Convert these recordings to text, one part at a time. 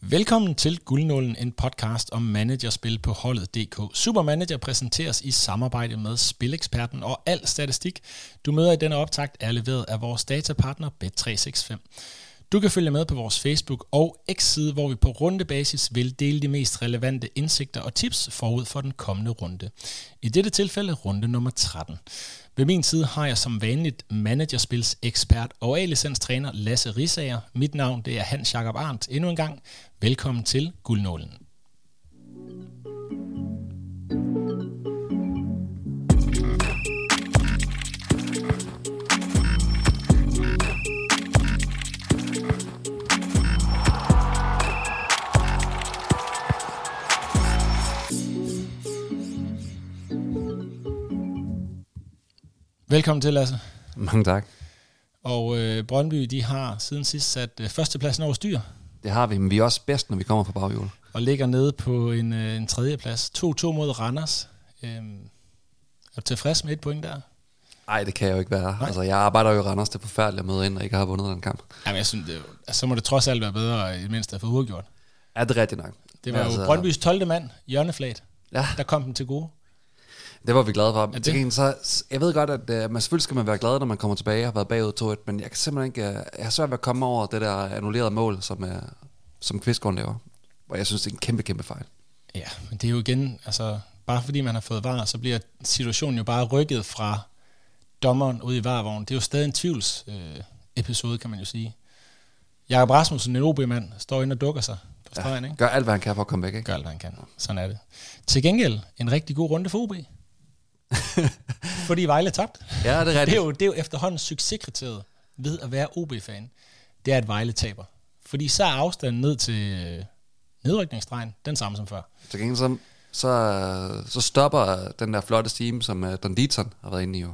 Velkommen til Guldnålen, en podcast om managerspil på holdet.dk. Supermanager præsenteres i samarbejde med Spileksperten, og al statistik, du møder i denne optakt, er leveret af vores datapartner Bet365. Du kan følge med på vores Facebook og X-side, hvor vi på rundebasis vil dele de mest relevante indsigter og tips forud for den kommende runde. I dette tilfælde runde nummer 13. Ved min side har jeg som vanligt managerspils ekspert og A-licenstræner Lasse Risager. Mit navn det er Hans Jakob Arndt. Endnu en gang, velkommen til Guldnålen. Velkommen til, Lasse. Mange tak. Og øh, Brøndby, de har siden sidst sat øh, førstepladsen over styr. Det har vi, men vi er også bedst, når vi kommer fra baghjul. Og ligger nede på en, øh, en tredje plads. 2-2 mod Randers. Øhm, er du tilfreds med et point der? Nej, det kan jeg jo ikke være. Nej. Altså, jeg arbejder jo i Randers, det er forfærdeligt at møde ind, og ikke har vundet den kamp. Jamen, jeg synes, det, altså, så må det trods alt være bedre, i det mindste at få uafgjort. Ja, det er rigtigt nok. Det var altså, jo Brøndbys 12. mand, Jørneflat, ja. der kom den til gode. Det var vi glade for. Ja, det? Så, jeg ved godt, at uh, man selvfølgelig skal man være glad, når man kommer tilbage og har været bagud 2-1, men jeg kan simpelthen ikke... Uh, jeg har svært ved at komme over det der annullerede mål, som, uh, som Kvistgaard laver. Og jeg synes, det er en kæmpe, kæmpe fejl. Ja, men det er jo igen... Altså, bare fordi man har fået var, så bliver situationen jo bare rykket fra dommeren ud i varvognen. Det er jo stadig en tvivls uh, episode, kan man jo sige. Jakob Rasmussen, en OB-mand, står inde og dukker sig på stregen, ja, ikke? Gør alt, hvad han kan for at komme væk, ikke? Gør alt, hvad han kan. Sådan er det. Til gengæld, en rigtig god runde for OB. Fordi Vejle tabt. Ja, det er rigtigt. Det er jo, det er jo efterhånden succeskriteriet ved at være OB-fan. Det er, at Vejle taber. Fordi så er afstanden ned til øh, nedrykningsstregen den samme som før. Til gengæld så, så, så stopper den der flotte steam, som uh, Don Dietzson har været inde i jo.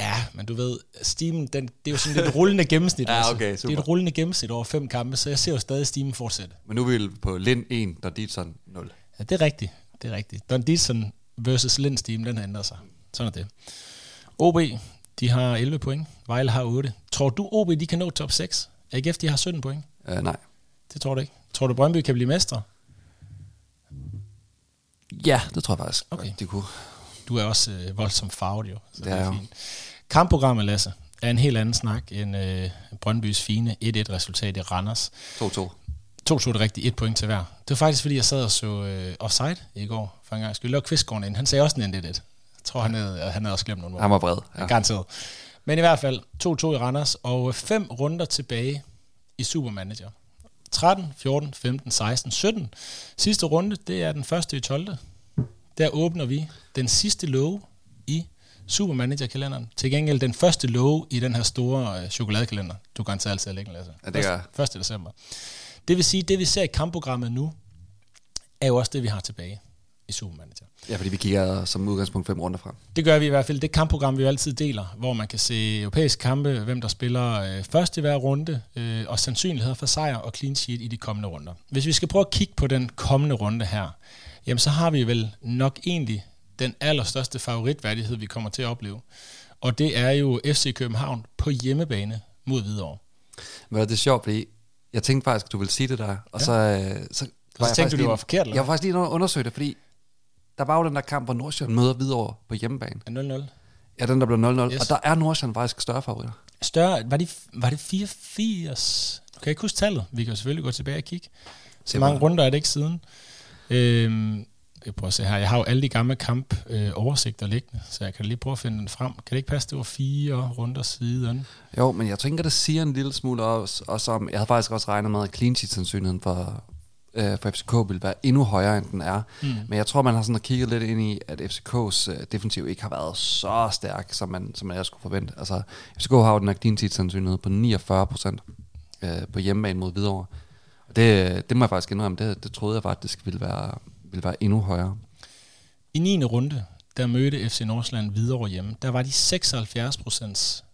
Ja, men du ved, steamen, den, det er jo sådan lidt rullende gennemsnit. ja, okay, super. Det er et rullende gennemsnit over fem kampe, så jeg ser jo stadig steamen fortsætte. Men nu er vi på Lind 1, Don Dietzson 0. Ja, det er rigtigt. Det er rigtigt. Don Dietzson versus Lind steam, den har ændret sig. Sådan er det. OB, de har 11 point. Vejle har 8. Tror du, OB de kan nå top 6? AGF, de har 17 point. Uh, nej. Det tror du ikke. Tror du, Brøndby kan blive mestre? Ja, det tror jeg faktisk. Okay. De kunne. Du er også øh, voldsomt farvet jo. Så det er, det er fint. Kampprogrammet, Lasse, er en helt anden snak end øh, Brøndbys fine 1-1-resultat i Randers. 2-2. 2-2 er rigtigt, et point til hver. Det var faktisk, fordi jeg sad og så øh, offside i går, for en gang. Skulle lave quizgården ind. Han sagde også en 1-1. Jeg tror, han havde, han havde også glemt nogle mål. Han var bred. Ja. Garanteret. Men i hvert fald 2-2 i Randers, og fem runder tilbage i Supermanager. 13, 14, 15, 16, 17. Sidste runde, det er den første i 12. Der åbner vi den sidste låge i Supermanager-kalenderen. Til gengæld den første låge i den her store øh, chokoladekalender. Du kan altid altid lægge, Lasse. Ja, det gør 1. december. Det vil sige, det vi ser i kampprogrammet nu, er jo også det, vi har tilbage i Supermanager. Ja, fordi vi kigger som udgangspunkt fem runder frem. Det gør vi i hvert fald. Det kampprogram, vi jo altid deler, hvor man kan se europæiske kampe, hvem der spiller øh, først i hver runde, øh, og sandsynligheder for sejr og clean sheet i de kommende runder. Hvis vi skal prøve at kigge på den kommende runde her, jamen så har vi vel nok egentlig den allerstørste favoritværdighed, vi kommer til at opleve. Og det er jo FC København på hjemmebane mod Hvidovre. Men det er sjovt, fordi jeg tænkte faktisk, at du ville sige det der, og ja. så... Øh, så og så tænkte du, det var forkert, eller? Jeg var faktisk lige undersøgt det, fordi der var jo den der kamp, hvor Nordsjælland møder videre på hjemmebane. 0-0. Ja, den der blev 0-0. Yes. Og der er Nordsjælland faktisk større favoritter. Større? Var det, var det 84? Du kan ikke huske tallet. Vi kan selvfølgelig gå tilbage og kigge. Så mange runder er det ikke siden. Øhm, jeg prøver at se her. Jeg har jo alle de gamle kamp øh, liggende, så jeg kan lige prøve at finde den frem. Kan det ikke passe, det var fire runder siden? Jo, men jeg tænker, det siger en lille smule også, også om, jeg havde faktisk også regnet med, at clean sheet sandsynligheden for, øh, for FCK vil være endnu højere, end den er. Mm. Men jeg tror, man har sådan kigget lidt ind i, at FCKs øh, defensiv ikke har været så stærk, som man, som man skulle forvente. Altså, FCK har jo den her clean sheet sandsynlighed på 49 procent øh, på hjemmebane mod Hvidovre. Det, det må jeg faktisk indrømme, det, det troede jeg faktisk ville være, ville være endnu højere. I 9. runde, der mødte FC Nordsjælland Hvidovre hjemme, der var de 76 procents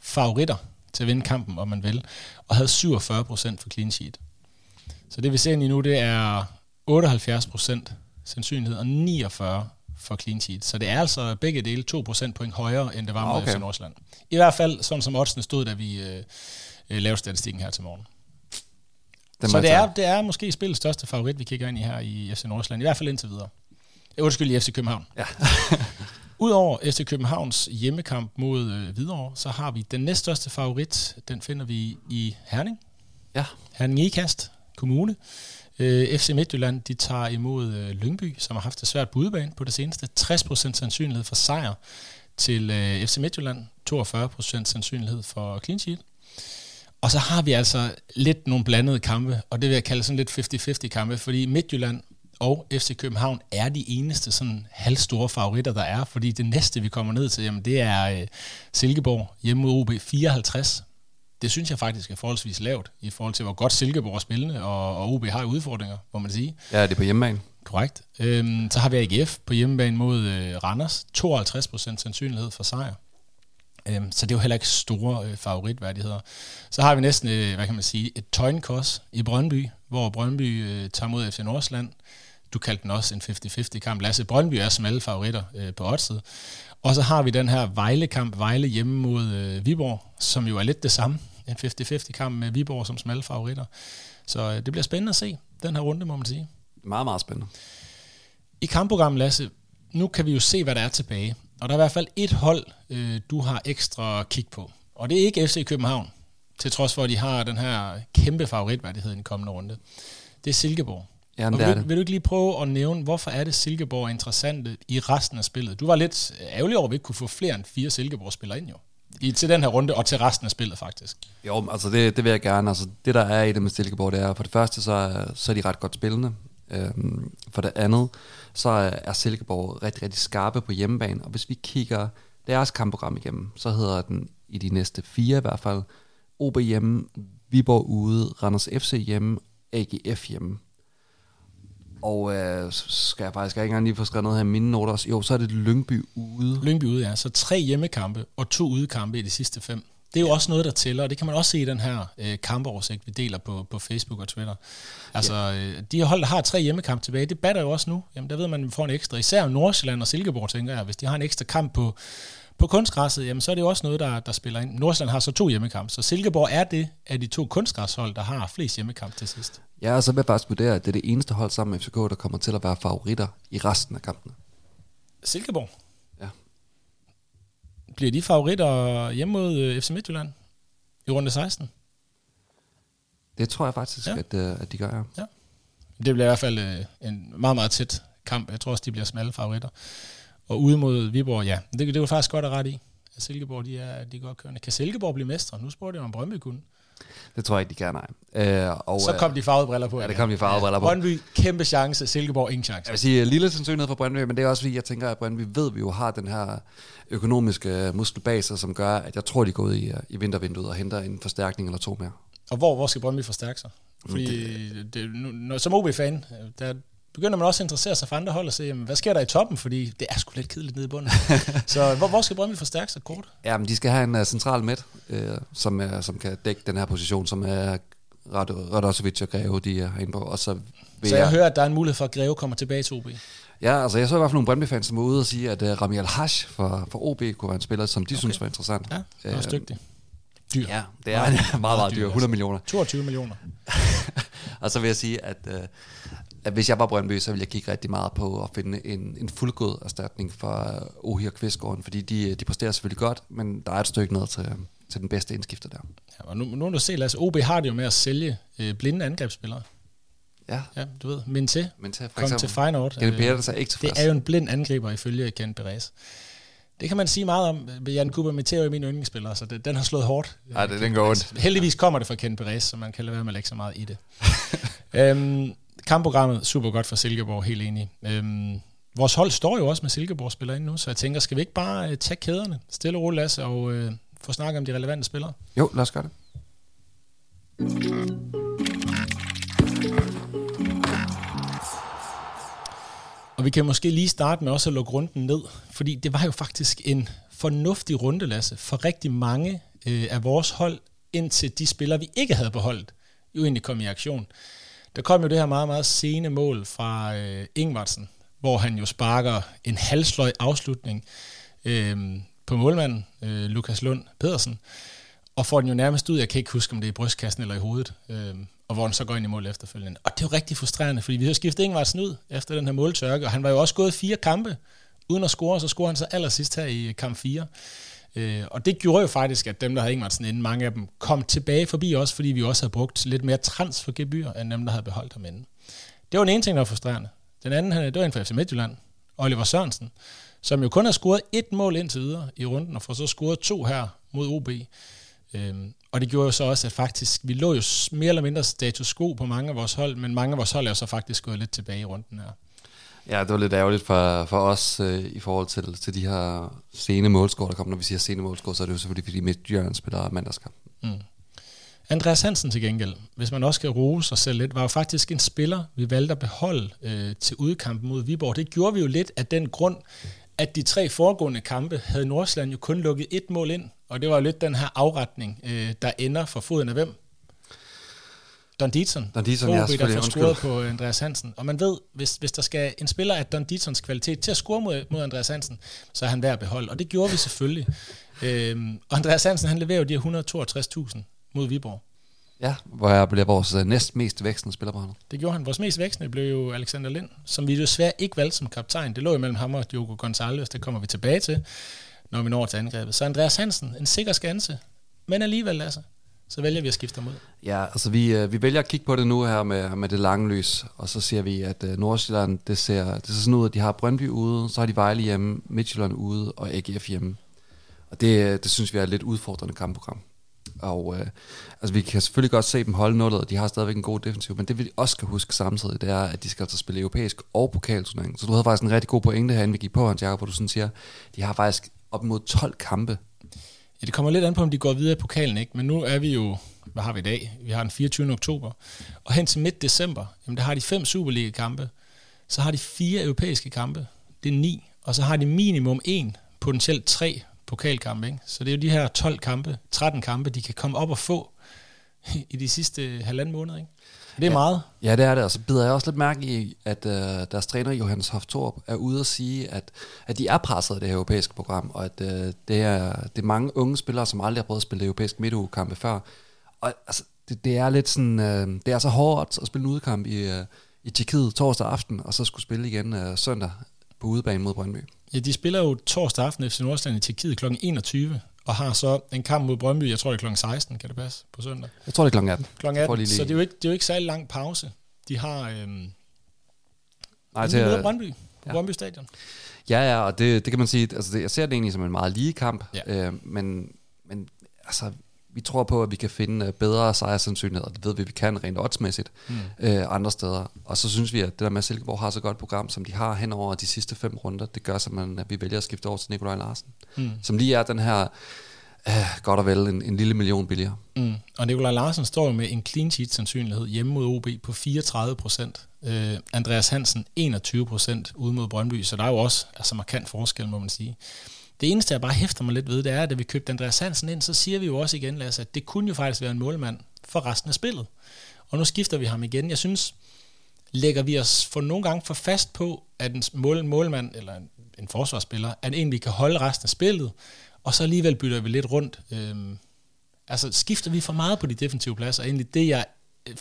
favoritter til at vinde kampen, om man vil, og havde 47 procent for clean sheet. Så det vi ser ind i nu, det er 78 procent sandsynlighed og 49 for clean sheet. Så det er altså begge dele 2% point højere, end det var med okay. FC Nordsjælland. I hvert fald, sådan som oddsene stod, da vi øh, øh lavede statistikken her til morgen. Den så det er, det er måske spillets største favorit, vi kigger ind i her i FC Nordsjælland. I hvert fald indtil videre. Undskyld, i FC København. Ja. Udover FC Københavns hjemmekamp mod øh, Hvidovre, så har vi den næststørste favorit. Den finder vi i Herning. Ja. Herning Ikast Kommune. Øh, FC Midtjylland, de tager imod øh, Lyngby, som har haft det svært på udebane på det seneste. 60% sandsynlighed for sejr til øh, FC Midtjylland. 42% sandsynlighed for clean sheet. Og så har vi altså lidt nogle blandede kampe, og det vil jeg kalde sådan lidt 50-50 kampe, fordi Midtjylland og FC København er de eneste sådan halvstore favoritter, der er, fordi det næste, vi kommer ned til, jamen, det er øh, Silkeborg hjemme mod OB 54. Det synes jeg faktisk er forholdsvis lavt i forhold til, hvor godt Silkeborg er spillende, og, og OB har udfordringer, må man sige. Ja, det er på hjemmebane. Korrekt. Øhm, så har vi AGF på hjemmebane mod øh, Randers. 52% sandsynlighed for sejr. Øhm, så det er jo heller ikke store øh, favoritværdigheder. Så har vi næsten, øh, hvad kan man sige, et tøjnkos i Brøndby, hvor Brøndby øh, tager mod FC Nordsland. Du kaldte den også en 50-50 kamp. Lasse Brøndby er som alle favoritter øh, på oddset. Og så har vi den her Vejle-kamp, Vejle hjemme mod øh, Viborg, som jo er lidt det samme. En 50-50 kamp med Viborg som smalle favoritter. Så øh, det bliver spændende at se, den her runde, må man sige. Meget, meget spændende. I kampprogrammet, Lasse, nu kan vi jo se, hvad der er tilbage. Og der er i hvert fald et hold, øh, du har ekstra kig på. Og det er ikke FC København, til trods for, at de har den her kæmpe favoritværdighed i den kommende runde. Det er Silkeborg. Ja, vil, det er du, det. vil du ikke lige prøve at nævne, hvorfor er det Silkeborg interessante i resten af spillet? Du var lidt ærgerlig over, at vi ikke kunne få flere end fire Silkeborg-spillere ind jo. I, til den her runde, og til resten af spillet faktisk. Jo, altså det, det vil jeg gerne. Altså det, der er i det med Silkeborg, det er for det første, så er, så er de ret godt spillende. Øhm, for det andet, så er Silkeborg rigtig, rigtig skarpe på hjemmebane. Og hvis vi kigger deres kampprogram igennem, så hedder den i de næste fire i hvert fald, OB hjemme, Viborg ude, Randers FC hjemme, AGF hjemme. Og øh, skal jeg faktisk ikke engang lige få skrevet noget her i mine noter. Jo, så er det Lyngby ude. Lyngby ude, ja. Så tre hjemmekampe og to udekampe i de sidste fem. Det er jo ja. også noget, der tæller, og det kan man også se i den her øh, kampoversigt, vi deler på, på Facebook og Twitter. Altså, ja. øh, de hold, der har tre hjemmekampe tilbage, det batter jo også nu. Jamen, der ved man, at man får en ekstra. Især Nordsjælland og Silkeborg, tænker jeg. Hvis de har en ekstra kamp på, på kunstgræsset, jamen, så er det jo også noget, der, der spiller ind. Nordsjælland har så to hjemmekampe, så Silkeborg er det af de to kunstgræshold, der har flest hjemmekampe til sidst. Ja, og så vil jeg faktisk vurdere, at det er det eneste hold sammen med FCK, der kommer til at være favoritter i resten af kampene. Silkeborg? Bliver de favoritter hjemme mod øh, FC Midtjylland i runde 16? Det tror jeg faktisk, ja. at, øh, at de gør, ja. ja. Det bliver i hvert fald øh, en meget, meget tæt kamp. Jeg tror også, de bliver smalle favoritter. Og ude mod Viborg, ja, det, det var faktisk godt at rette i. At Silkeborg, de er, de er godt kørende. Kan Silkeborg blive mestre? Nu spurgte jeg om Brøndby kunne. Det tror jeg ikke, de kan, nej. Øh, og, så kom de farvede briller på. Ja, det kom de farvede briller på. Brøndby, kæmpe chance. Silkeborg, ingen chance. Jeg vil sige, lille sandsynlighed for Brøndby, men det er også fordi, jeg tænker, at Brøndby ved, at vi jo har den her økonomiske muskelbaser, som gør, at jeg tror, de går ud i, i vintervinduet og henter en forstærkning eller to mere. Og hvor, hvor skal Brøndby forstærke sig? Fordi det, det, nu, som OB-fan, der, begynder man også at interessere sig for andre hold og se, jamen, hvad sker der i toppen, fordi det er sgu lidt kedeligt nede i bunden. så hvor, hvor skal Brøndby forstærke sig kort? Ja, men de skal have en uh, central midt, uh, som, uh, som kan dække den her position, som er Radosevic og Greve, de er herinde på. Og så, så jeg, jeg hører, at der er en mulighed for, at Greve kommer tilbage til OB. Ja, altså jeg så i hvert fald nogle Brøndby-fans, som var ude og sige, at uh, Rami Al-Hash for, for OB kunne være en spiller, som de okay. synes var interessant. Ja, det er også dygtig. Dyr. Ja, det er meget, meget, meget, meget dyr. 100 millioner. 22 millioner. og så vil jeg sige, at, uh, at hvis jeg var Brøndby, så ville jeg kigge rigtig meget på at finde en, en fuldgod erstatning for Ohi og Kvistgården, fordi de, de præsterer selvfølgelig godt, men der er et stykke ned til, til den bedste indskifter der. Ja, og nu, nu du se, Lasse, OB har det jo med at sælge øh, blinde angrebsspillere. Ja. ja, du ved, Mente, Mente kom eksempel. til Feyenoord. Ken Pedersen er ikke tilfreds. Det er jo en blind angriber ifølge Ken Perez. Det kan man sige meget om. Jan Kuba Meteo er min yndlingsspiller, så det, den har slået hårdt. Ja, det, den går ondt. Heldigvis kommer det fra Ken Perez, så man kan lade være med at lægge så meget i det. øhm, kampprogrammet, super godt for Silkeborg, helt enig. Øhm, vores hold står jo også med Silkeborg spiller ind nu, så jeg tænker, skal vi ikke bare uh, tage kæderne, stille og roligt, Lasse, og uh, få snakket om de relevante spillere? Jo, lad os gøre det. Og vi kan måske lige starte med også at lukke runden ned, fordi det var jo faktisk en fornuftig runde, Lasse, for rigtig mange øh, af vores hold, indtil de spillere, vi ikke havde beholdt, jo egentlig kom i aktion. Der kom jo det her meget, meget sene mål fra øh, Ingvartsen, hvor han jo sparker en halvsløj afslutning øh, på målmanden, øh, Lukas Lund Pedersen, og får den jo nærmest ud, jeg kan ikke huske, om det er i brystkassen eller i hovedet, øh, og hvor han så går ind i mål efterfølgende. Og det er jo rigtig frustrerende, fordi vi har skiftet Ingvartsen ud efter den her måltørke, og han var jo også gået fire kampe uden at score, så scorer han så allersidst her i øh, kamp 4. Øh, og det gjorde jo faktisk, at dem, der havde Ingvartsen inden, mange af dem kom tilbage forbi os, fordi vi også havde brugt lidt mere transfergebyr, end dem, der havde beholdt ham inden. Det var den ene ting, der var frustrerende. Den anden, det var en fra FC Midtjylland, Oliver Sørensen, som jo kun har scoret et mål indtil videre i runden, og får så scoret to her mod OB. Øhm, og det gjorde jo så også, at faktisk, vi lå jo mere eller mindre status quo på mange af vores hold, men mange af vores hold er jo så faktisk gået lidt tilbage i runden her. Ja, det var lidt ærgerligt for, for os øh, i forhold til, til de her sene målscore, der kom. Når vi siger sene målscore, så er det jo selvfølgelig, fordi Midtjylland spiller mandagskamp. Mm. Andreas Hansen til gengæld, hvis man også skal rose sig selv lidt, var jo faktisk en spiller, vi valgte at beholde øh, til udkampen mod Viborg. Det gjorde vi jo lidt af den grund, at de tre foregående kampe havde Nordsjælland jo kun lukket et mål ind, og det var jo lidt den her afretning, øh, der ender for foden af hvem? Don Dietzen. Don Dietzen, ja, der får scoret på Andreas Hansen. Og man ved, hvis, hvis der skal en spiller af Don Dietzens kvalitet til at score mod, mod Andreas Hansen, så er han værd at beholde. Og det gjorde vi selvfølgelig. øhm, og Andreas Hansen, han leverer jo de her 162.000 mod Viborg. Ja, hvor jeg blev vores øh, næst mest vækstende spiller på ham. Det gjorde han. Vores mest vækstende blev jo Alexander Lind, som vi desværre ikke valgte som kaptajn. Det lå imellem ham og Diogo Gonzalez, det kommer vi tilbage til, når vi når til angrebet. Så Andreas Hansen, en sikker skanse, men alligevel altså, så vælger vi at skifte ham ud. Ja, altså vi, øh, vi vælger at kigge på det nu her med, med det lange lys, og så ser vi, at uh, Nordsjælland, det ser, det ser sådan ud, at de har Brøndby ude, så har de Vejle hjemme, Midtjylland ude og AGF hjemme. Og det, det synes vi er et lidt udfordrende kampprogram. Og øh, altså, vi kan selvfølgelig godt se dem holde nullet, og de har stadigvæk en god defensiv, men det vi også skal huske samtidig, det er, at de skal altså spille europæisk og pokalturnering. Så du havde faktisk en rigtig god pointe herinde, vi gik på, Hans Jacob, hvor du sådan siger, de har faktisk op mod 12 kampe. Ja, det kommer lidt an på, om de går videre i pokalen, ikke? Men nu er vi jo, hvad har vi i dag? Vi har den 24. oktober. Og hen til midt december, jamen der har de fem Superliga-kampe. Så har de fire europæiske kampe. Det er ni. Og så har de minimum en, potentielt tre pokalkampe. Ikke? Så det er jo de her 12 kampe, 13 kampe, de kan komme op og få i de sidste halvanden måned. Ikke? Det er ja, meget. Ja, det er det. Og så bider jeg også lidt mærke i, at uh, deres træner Johannes Hoftorp er ude at sige, at, at de er presset af det her europæiske program, og at uh, det, er, det er mange unge spillere, som aldrig har prøvet at spille europæiske midtugekampe før. Og altså, det, det er lidt sådan, uh, det er så hårdt at spille en udkamp i, uh, i Tjekkiet torsdag aften, og så skulle spille igen uh, søndag på udebane mod Brøndby. Ja, de spiller jo torsdag aften FC Nordsjælland i Tjekkiet kl. 21, og har så en kamp mod Brøndby, jeg tror det er kl. 16, kan det passe, på søndag? Jeg tror det er kl. 18. Kl. 18, lige... så det er, jo ikke, det er jo ikke særlig lang pause. De har øhm, Nej, til, møder Brøndby på ja. Brøndby Stadion. Ja, ja, og det, det kan man sige, altså det, jeg ser det egentlig som en meget lige kamp, ja. øh, men, men altså, vi tror på, at vi kan finde øh, bedre sejrsandsynligheder. Det ved vi, vi kan rent oddsmæssigt mm. øh, andre steder. Og så synes vi, at det der med, at Silkeborg har så godt program, som de har hen over de sidste fem runder, det gør simpelthen, at vi vælger at skifte over til Nikolaj Larsen. Mm. Som lige er den her, øh, godt og vel, en, en lille million billigere. Mm. Og Nikolaj Larsen står med en clean sheet sandsynlighed hjemme mod OB på 34 procent. Øh, Andreas Hansen 21 procent ude mod Brøndby, så der er jo også altså markant forskel, må man sige. Det eneste, jeg bare hæfter mig lidt ved, det er, at da vi købte Andreas Hansen ind, så siger vi jo også igen, Lasse, at det kunne jo faktisk være en målmand for resten af spillet. Og nu skifter vi ham igen. Jeg synes, lægger vi os for nogle gange for fast på, at en mål, målmand eller en, en forsvarsspiller, at egentlig kan holde resten af spillet, og så alligevel bytter vi lidt rundt. Øhm, altså skifter vi for meget på de defensive pladser, egentlig det, jeg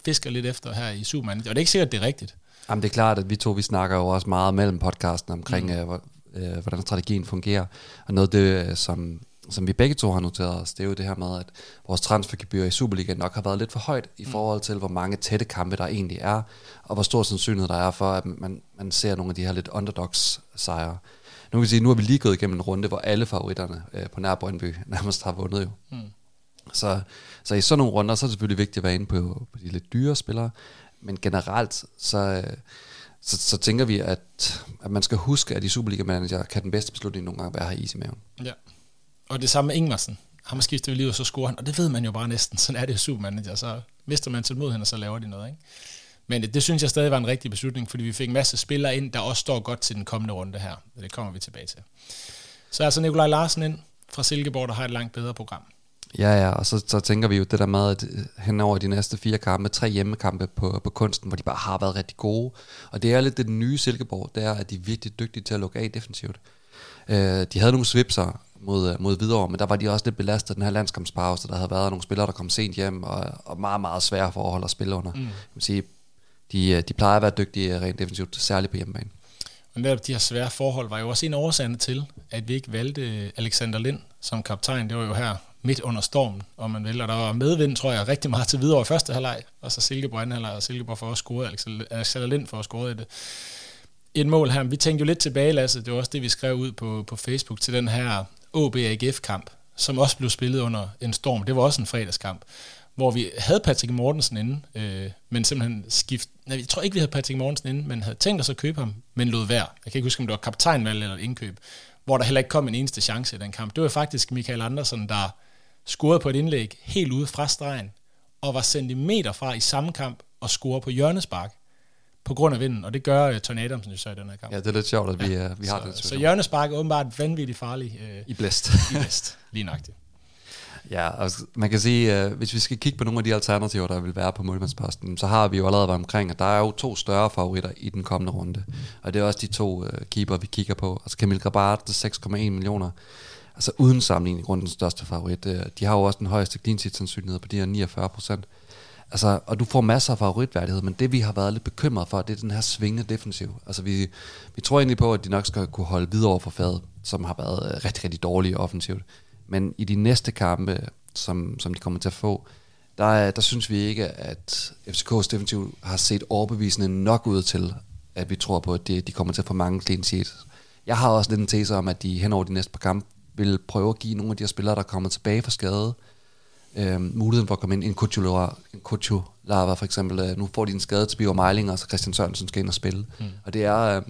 fisker lidt efter her i Superman. Og det er ikke sikkert, det er rigtigt. Jamen det er klart, at vi to vi snakker jo også meget mellem podcasten omkring, mm. øh, øh, hvordan strategien fungerer. Og noget af det, øh, som, som vi begge to har noteret os, det er jo det her med, at vores transfergebyr i Superligaen nok har været lidt for højt i mm. forhold til, hvor mange tætte kampe der egentlig er, og hvor stor sandsynlighed der er for, at man, man ser nogle af de her lidt underdogs sejre. Nu kan vi sige, nu har vi lige gået igennem en runde, hvor alle favoritterne øh, på nær Brøndby nærmest har vundet jo. Mm. Så, så i sådan nogle runder, så er det selvfølgelig vigtigt at være inde på, på de lidt dyre spillere, men generelt, så, øh, så, så tænker vi, at, at man skal huske, at i Superliga-manager kan den bedste beslutning nogle gange være at have is i maven. Ja. Og det samme med Ingmarsen. Ham skifter vi lige, og så scorer han. Og det ved man jo bare næsten. Sådan er det jo Supermanager. Så mister man til mod hende, og så laver de noget. Ikke? Men det, det synes jeg stadig var en rigtig beslutning, fordi vi fik en masse spillere ind, der også står godt til den kommende runde her. Det kommer vi tilbage til. Så altså Nikolaj Larsen ind fra Silkeborg, der har et langt bedre program. Ja, ja, og så, så tænker vi jo det der med, at øh, hen over de næste fire kampe, tre hjemmekampe på, på kunsten, hvor de bare har været rigtig gode. Og det er lidt det nye Silkeborg, det er, at de er virkelig dygtige til at lukke af defensivt. Øh, de havde nogle svipser mod, øh, mod videre, men der var de også lidt belastet den her landskampspause. Der havde været nogle spillere, der kom sent hjem, og, og meget, meget svære forhold at spille under. Mm. Jeg vil sige, de, øh, de plejer at være dygtige rent defensivt, særligt på hjemmebane. Og netop de her svære forhold var jo også en årsag til, at vi ikke valgte Alexander Lind som kaptajn. Det var jo her midt under stormen, og man vælger der var medvind, tror jeg, rigtig meget til videre i første halvleg, og så Silkeborg anden halvleg, og Silkeborg for at score, Alexander Lind for at score det. et mål her. Vi tænkte jo lidt tilbage, Lasse, det var også det, vi skrev ud på, på Facebook til den her OB-AGF-kamp, som også blev spillet under en storm. Det var også en fredagskamp, hvor vi havde Patrick Mortensen inde, øh, men simpelthen skift... Nej, jeg tror ikke, vi havde Patrick Mortensen inde, men havde tænkt os at købe ham, men lod være. Jeg kan ikke huske, om det var kaptajnvalg eller indkøb, hvor der heller ikke kom en eneste chance i den kamp. Det var faktisk Michael Andersen, der scorede på et indlæg helt ude fra stregen, og var centimeter fra i samme kamp og score på hjørnespark på grund af vinden, og det gør uh, Tony Adamsen jo så i den her kamp. Ja, det er lidt sjovt, at vi, uh, vi har så, det. Så hjørnespark er åbenbart vanvittigt farlig. Uh, I blæst. I blæst, lige nøjagtigt. Ja, altså, man kan sige, uh, hvis vi skal kigge på nogle af de alternativer, der vil være på målmandsposten, så har vi jo allerede været omkring, at der er jo to større favoritter i den kommende runde. Og det er også de to uh, keeper, vi kigger på. Altså Camille Grabart, 6,1 millioner altså uden sammenligning rundt den største favorit. De har jo også den højeste clean sheet sandsynlighed på de her 49 procent. Altså, og du får masser af favoritværdighed, men det vi har været lidt bekymret for, det er den her svingende defensiv. Altså vi, vi tror egentlig på, at de nok skal kunne holde videre over for fadet, som har været øh, rigtig, rigtig dårlige offensivt. Men i de næste kampe, som, som de kommer til at få, der, der synes vi ikke, at FCK's defensiv har set overbevisende nok ud til, at vi tror på, at de, de kommer til at få mange clean sheets. Jeg har også lidt en tese om, at de hen over de næste par kampe vil prøve at give nogle af de her spillere, der kommer tilbage fra skade, øh, muligheden for at komme ind. En Kuchulara for eksempel, øh, nu får de en skade til Biver Meiling, og så Christian Sørensen skal ind og spille. Mm. Og det er... Øh,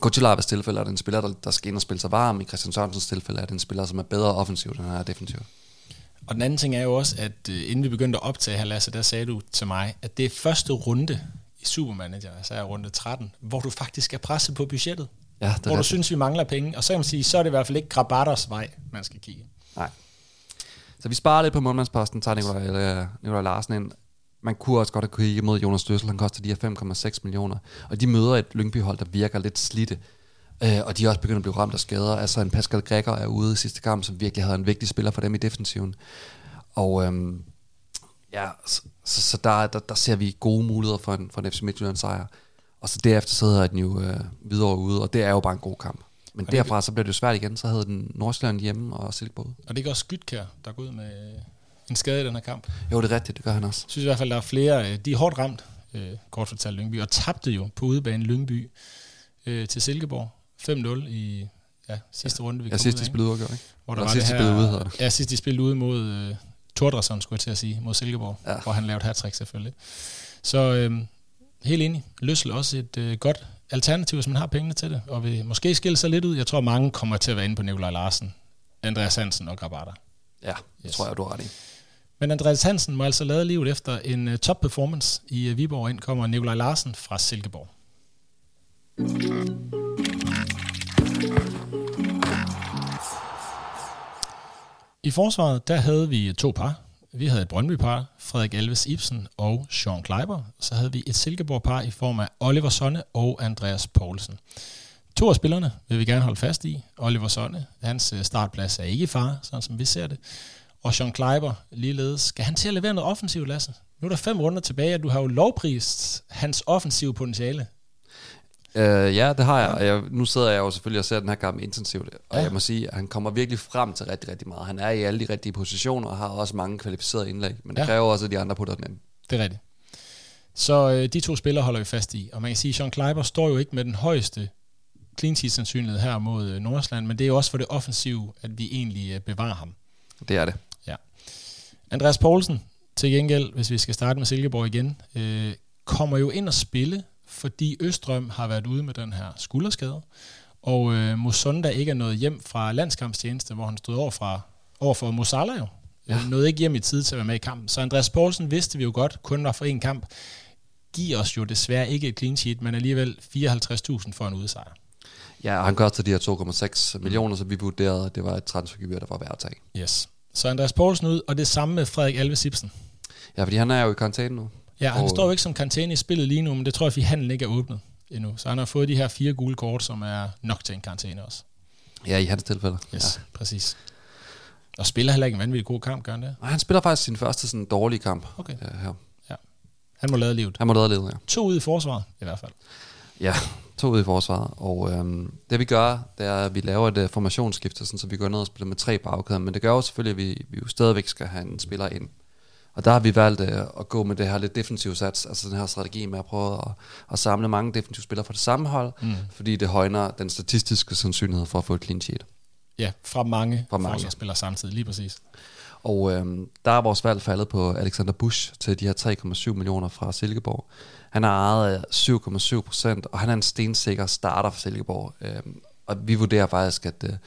Kuchularas tilfælde er det en spiller, der, der skal ind og spille sig varm. I Christian Sørensens tilfælde er det en spiller, som er bedre offensivt, end han er defensivt. Og den anden ting er jo også, at uh, inden vi begyndte at optage her, Lasse, der sagde du til mig, at det er første runde i Supermanager, altså er runde 13, hvor du faktisk er presset på budgettet. Ja, det hvor du synes, vi mangler penge. Og så kan man sige, så er det i hvert fald ikke Grabatters vej, man skal kigge. Nej. Så vi sparer lidt på målmandsposten, tager Nikolaj, øh, Nikolaj Larsen ind. Man kunne også godt have kigget mod Jonas Døssel, han koster de her 5,6 millioner. Og de møder et Lyngby-hold, der virker lidt slidte. Øh, og de er også begyndt at blive ramt af skader. Altså en Pascal Gregor er ude i sidste kamp, som virkelig havde en vigtig spiller for dem i defensiven. Og øhm, ja, så, så, så der, der, der, ser vi gode muligheder for en, for en FC Midtjylland sejr. Og så derefter så havde den jo øh, videre ude, og det er jo bare en god kamp. Men og derfra så blev det jo svært igen, så havde den Nordsjælland hjemme og Silkeborg. Og det er ikke også Skytkær, der går ud med en skade i den her kamp? Jo, det er rigtigt, det gør han også. Jeg synes i hvert fald, der er flere, øh, de er hårdt ramt, øh, kort fortalt Lyngby, og tabte jo på udebane Lyngby øh, til Silkeborg 5-0 i ja, sidste ja. runde, vi ja, sidst de spillede ude, ikke? Hvor der var sidst de spillede ude, hedder det. Ja, sidst de spillede ude mod øh, Tordresson, skulle jeg til at sige, mod Silkeborg, ja. hvor han lavede hat selvfølgelig. Så øh, helt enig. Løssel også et øh, godt alternativ, hvis man har pengene til det, og vil måske skille sig lidt ud. Jeg tror, mange kommer til at være inde på Nikolaj Larsen, Andreas Hansen og Grabata. Ja, det yes. tror jeg, du har ret i. Men Andreas Hansen må altså lade livet efter en uh, top performance i uh, Viborg. Ind kommer Nikolaj Larsen fra Silkeborg. I forsvaret, der havde vi to par. Vi havde et Brøndby-par, Frederik Alves Ibsen og Sean Kleiber. Så havde vi et Silkeborg-par i form af Oliver Sonne og Andreas Poulsen. To af spillerne vil vi gerne holde fast i. Oliver Sonne, hans øh, startplads er ikke i fare, sådan som vi ser det. Og Sean Kleiber ligeledes. Skal han til at levere noget offensivt, Lasse? Nu er der fem runder tilbage, og du har jo lovprist hans offensive potentiale. Uh, ja, det har jeg, og jeg, nu sidder jeg jo selvfølgelig og ser den her kamp intensivt, og ja. jeg må sige, at han kommer virkelig frem til rigtig, rigtig meget. Han er i alle de rigtige positioner, og har også mange kvalificerede indlæg, men det ja. kræver også, at de andre putter den ind. Det er rigtigt. Så øh, de to spillere holder vi fast i, og man kan sige, at Sean Kleiber står jo ikke med den højeste clean sheet sandsynlighed her mod øh, Nordsjælland, men det er jo også for det offensive, at vi egentlig øh, bevarer ham. Det er det. Ja. Andreas Poulsen, til gengæld, hvis vi skal starte med Silkeborg igen, øh, kommer jo ind og spille fordi Østrøm har været ude med den her skulderskade, og øh, Musonda ikke er nået hjem fra landskampstjeneste, hvor han stod over, fra, over for Musala jo. Ja. Nåede ikke hjem i tid til at være med i kampen. Så Andreas Poulsen vidste vi jo godt, kun var for en kamp, giver os jo desværre ikke et clean sheet, men alligevel 54.000 for en udsejr. Ja, og han kostede de her 2,6 millioner, så vi vurderede, at det var et transfergebyr, der var værd at tage. Yes. Så Andreas Poulsen ud, og det samme med Frederik Alves Ibsen. Ja, fordi han er jo i karantæne nu. Ja, han Og- står jo ikke som karantæne i spillet lige nu, men det tror jeg, fordi handlen ikke er åbnet endnu. Så han har fået de her fire gule kort, som er nok til en karantæne også. Ja, i hans tilfælde. Yes, ja. præcis. Og spiller heller ikke en vanvittig god kamp, gør han det? Og han spiller faktisk sin første sådan dårlige kamp Okay. øh, her. Han må lade livet. Han må lade lede, ja. To ud i forsvaret, i hvert fald. Ja, to ud i forsvaret. Og øhm, det vi gør, det er, at vi laver et uh, formationsskifte, sådan, så vi går ned og spiller med tre bagkæder. Men det gør jo selvfølgelig, at vi, vi jo stadigvæk skal have en spiller ind. Og der har vi valgt uh, at gå med det her lidt defensive sats, altså den her strategi med at prøve at, at samle mange defensive spillere fra det samme hold, Mm. fordi det højner den statistiske sandsynlighed for at få et clean sheet. Ja, fra mange, Fra mange. forsvarsspillere samtidig, lige præcis. Og øhm, der er vores valg faldet på Alexander Busch til de her 3,7 millioner fra Silkeborg. Han har ejet af 7,7 procent, og han er en stensikker starter for Silkeborg. Øhm, og vi vurderer faktisk, at det,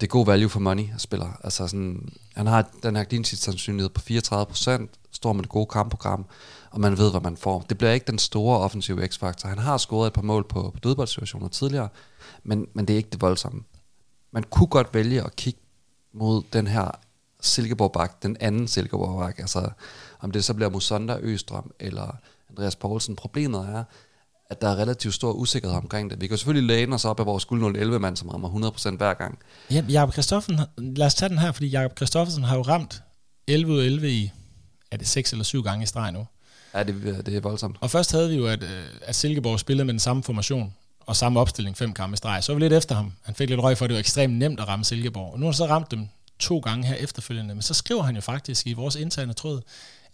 det er god value for money spiller. Altså sådan, han har den her clean sandsynlighed på 34 procent, står med det gode kampprogram, og man ved, hvad man får. Det bliver ikke den store offensive x-faktor. Han har scoret et par mål på, på dødboldsituationer tidligere, men, men det er ikke det voldsomme. Man kunne godt vælge at kigge mod den her Silkeborg-bak, den anden Silkeborg-bak, altså om det så bliver Musonda, Østrøm eller Andreas Poulsen. Problemet er, at der er relativt stor usikkerhed omkring det. Vi kan selvfølgelig læne os op af vores guld 11 mand, som rammer 100% hver gang. Ja, Jakob Kristoffersen, lad os tage den her, fordi Jakob Kristoffersen har jo ramt 11 ud af 11 i, er det 6 eller 7 gange i streg nu. Ja, det, det er voldsomt. Og først havde vi jo, at, øh, at Silkeborg spillede med den samme formation og samme opstilling fem kampe i streg. Så var vi lidt efter ham. Han fik lidt røg for, at det var ekstremt nemt at ramme Silkeborg. Og nu har han så ramt dem to gange her efterfølgende. Men så skriver han jo faktisk i vores interne tråd,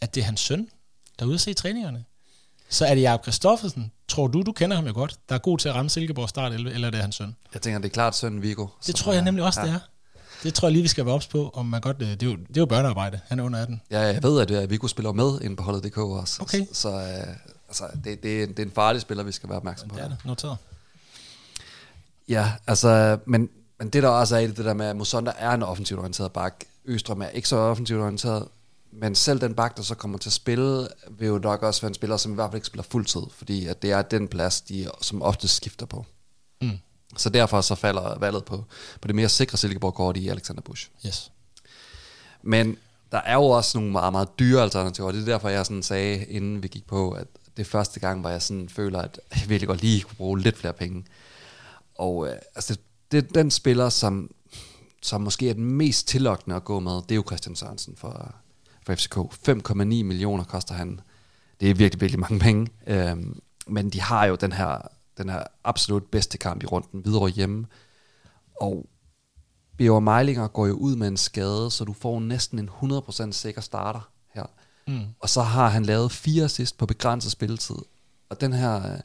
at det er hans søn, der er ude at se træningerne. Så er det Jakob Kristoffersen, tror du, du kender ham jo godt, der er god til at ramme Silkeborg start 11, eller er det hans søn? Jeg tænker, det er klart søn Viggo. Det tror jeg er- nemlig også, ja. det er. Det tror jeg lige, vi skal være ops på, om man godt... øh, Det er jo, det er jo børnearbejde. Han er under 18. Ja, jeg ved, at uh, Viggo spiller med ind på holdet.dk også. Okay. Så uh, altså, det, det, er, det er en farlig spiller, vi skal være opmærksom på. Det er det, noteret. Ja, altså, men, men det der også er i det, det der med, at Musonda er en offensivt orienteret bak. Østrøm er ikke så offensivt orienteret. Men selv den bak, der så kommer til at spille, vil jo nok også være en spiller, som i hvert fald ikke spiller fuldtid, fordi at det er den plads, de som oftest skifter på. Mm. Så derfor så falder valget på, på det mere sikre Silkeborg-kort i Alexander Busch. Yes. Men der er jo også nogle meget, meget dyre alternativer, og det er derfor, jeg sådan sagde, inden vi gik på, at det er første gang, hvor jeg sådan føler, at jeg virkelig godt lige kunne bruge lidt flere penge. Og øh, altså, det, det, den spiller, som, som måske er den mest tillokkende at gå med, det er jo Christian Sørensen for, for FCK. 5,9 millioner koster han. Det er virkelig, virkelig mange penge. Øhm, men de har jo den her, den her absolut bedste kamp i runden, videre hjemme. Og Bjørn Meilinger går jo ud med en skade, så du får næsten en 100% sikker starter her. Mm. Og så har han lavet fire assist på begrænset spilletid. Og den her, øh,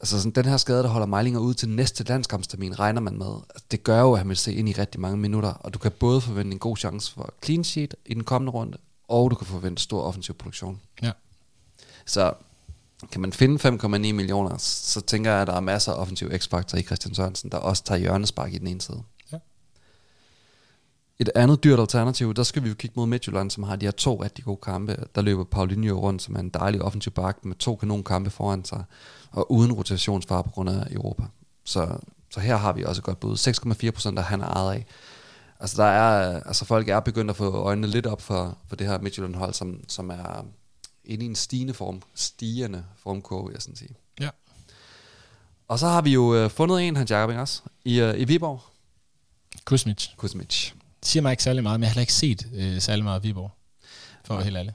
altså sådan, den her skade, der holder Meilinger ud til næste landskampstermin, regner man med. Altså, Det gør jo, at han vil se ind i rigtig mange minutter, og du kan både forvente en god chance for clean sheet i den kommende runde, og du kan forvente stor offensiv produktion. Ja. Så kan man finde 5,9 millioner, så tænker jeg, at der er masser af offensiv x-faktor i Christian Sørensen, der også tager hjørnespark i den ene side. Ja. Et andet dyrt alternativ, der skal vi jo kigge mod Midtjylland, som har de her to rigtig gode kampe. Der løber Paulinho rundt, som er en dejlig offensiv bak med to kanonkampe foran sig, og uden rotationsfare på grund af Europa. Så, så her har vi også et godt bud. 6,4 procent, der han ejet af. Altså, der er, altså folk er begyndt at få øjnene lidt op for, for det her Midtjylland-hold, som, som er inde i en stigende form, stigende formkurve, vil jeg sådan sige. Ja. Og så har vi jo øh, fundet en, Hans Jacob, også? I, øh, i Viborg. Kuzmic. Kuzmic. Det siger mig ikke særlig meget, men jeg har heller ikke set øh, særlig meget af Viborg. For at være helt ærlig.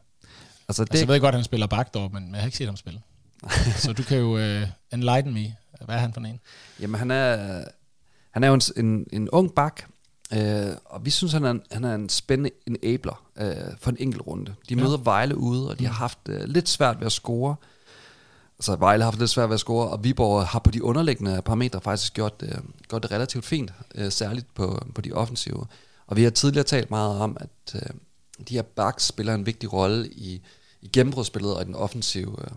Altså, det, Altså, jeg ved godt, at han spiller backdoor, men jeg har ikke set ham spille. så du kan jo øh, enlighten me. Hvad er han for en? Jamen, han er, han er jo en, en, en ung bak, øh, og vi synes, han er en, han er en spændende enabler øh, for en enkelt runde. De Ja. møder Vejle ude, og de har haft øh, lidt svært ved at score. Altså, Vejle har haft lidt svært ved at score, og Viborg har på de underliggende parametre faktisk gjort, øh, gjort det relativt fint, øh, særligt på, på de offensive. Og vi har tidligere talt meget om, at øh, de her backs spiller en vigtig rolle i, i gennembrudsspillet og i den offensive, øh,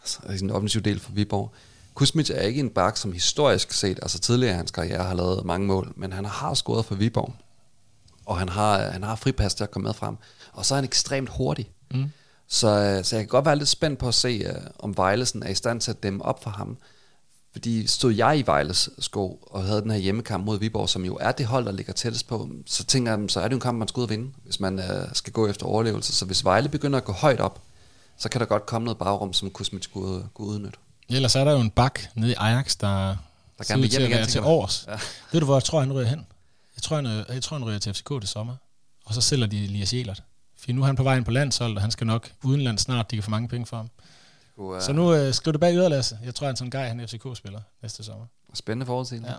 altså, i den offensive del for Viborg. Kusmic er ikke en bak, som historisk set, altså tidligere i hans karriere, har lavet mange mål, men han har scoret for Viborg, og han har, han har fripas til at komme med frem. Og så er han ekstremt hurtig. Mm. Så, øh, så jeg kan godt være lidt spændt på at se, uh, om Vejlesen er i stand til at dæmme op for ham. Fordi stod jeg i Vejles sko og havde den her hjemmekamp mod Viborg, som jo er det hold, der ligger tættest på, så tænker jeg, så er det en kamp, man skal ud og vinde, hvis man øh, skal gå efter overlevelse. Så hvis Vejle begynder at gå højt op, så kan der godt komme noget bagrum, som Kusmit skulle, kunne udnytte. Ellers er der jo en bak nede i Ajax, der, der kan vil hjem igen, til års. Ja. Ved du, hvor jeg tror, han ryger hen? Jeg tror, han, jeg tror, han ryger til FCK til sommer. Og så sælger de Elias Jelert. For nu er han på vej ind på landshold, og han skal nok udenlands snart, de kan få mange penge for ham. Uh, så nu øh, skriv det bag yderlasse. Jeg tror, han en guy, han er FCK-spiller næste sommer. Spændende forudsigelse. Ja.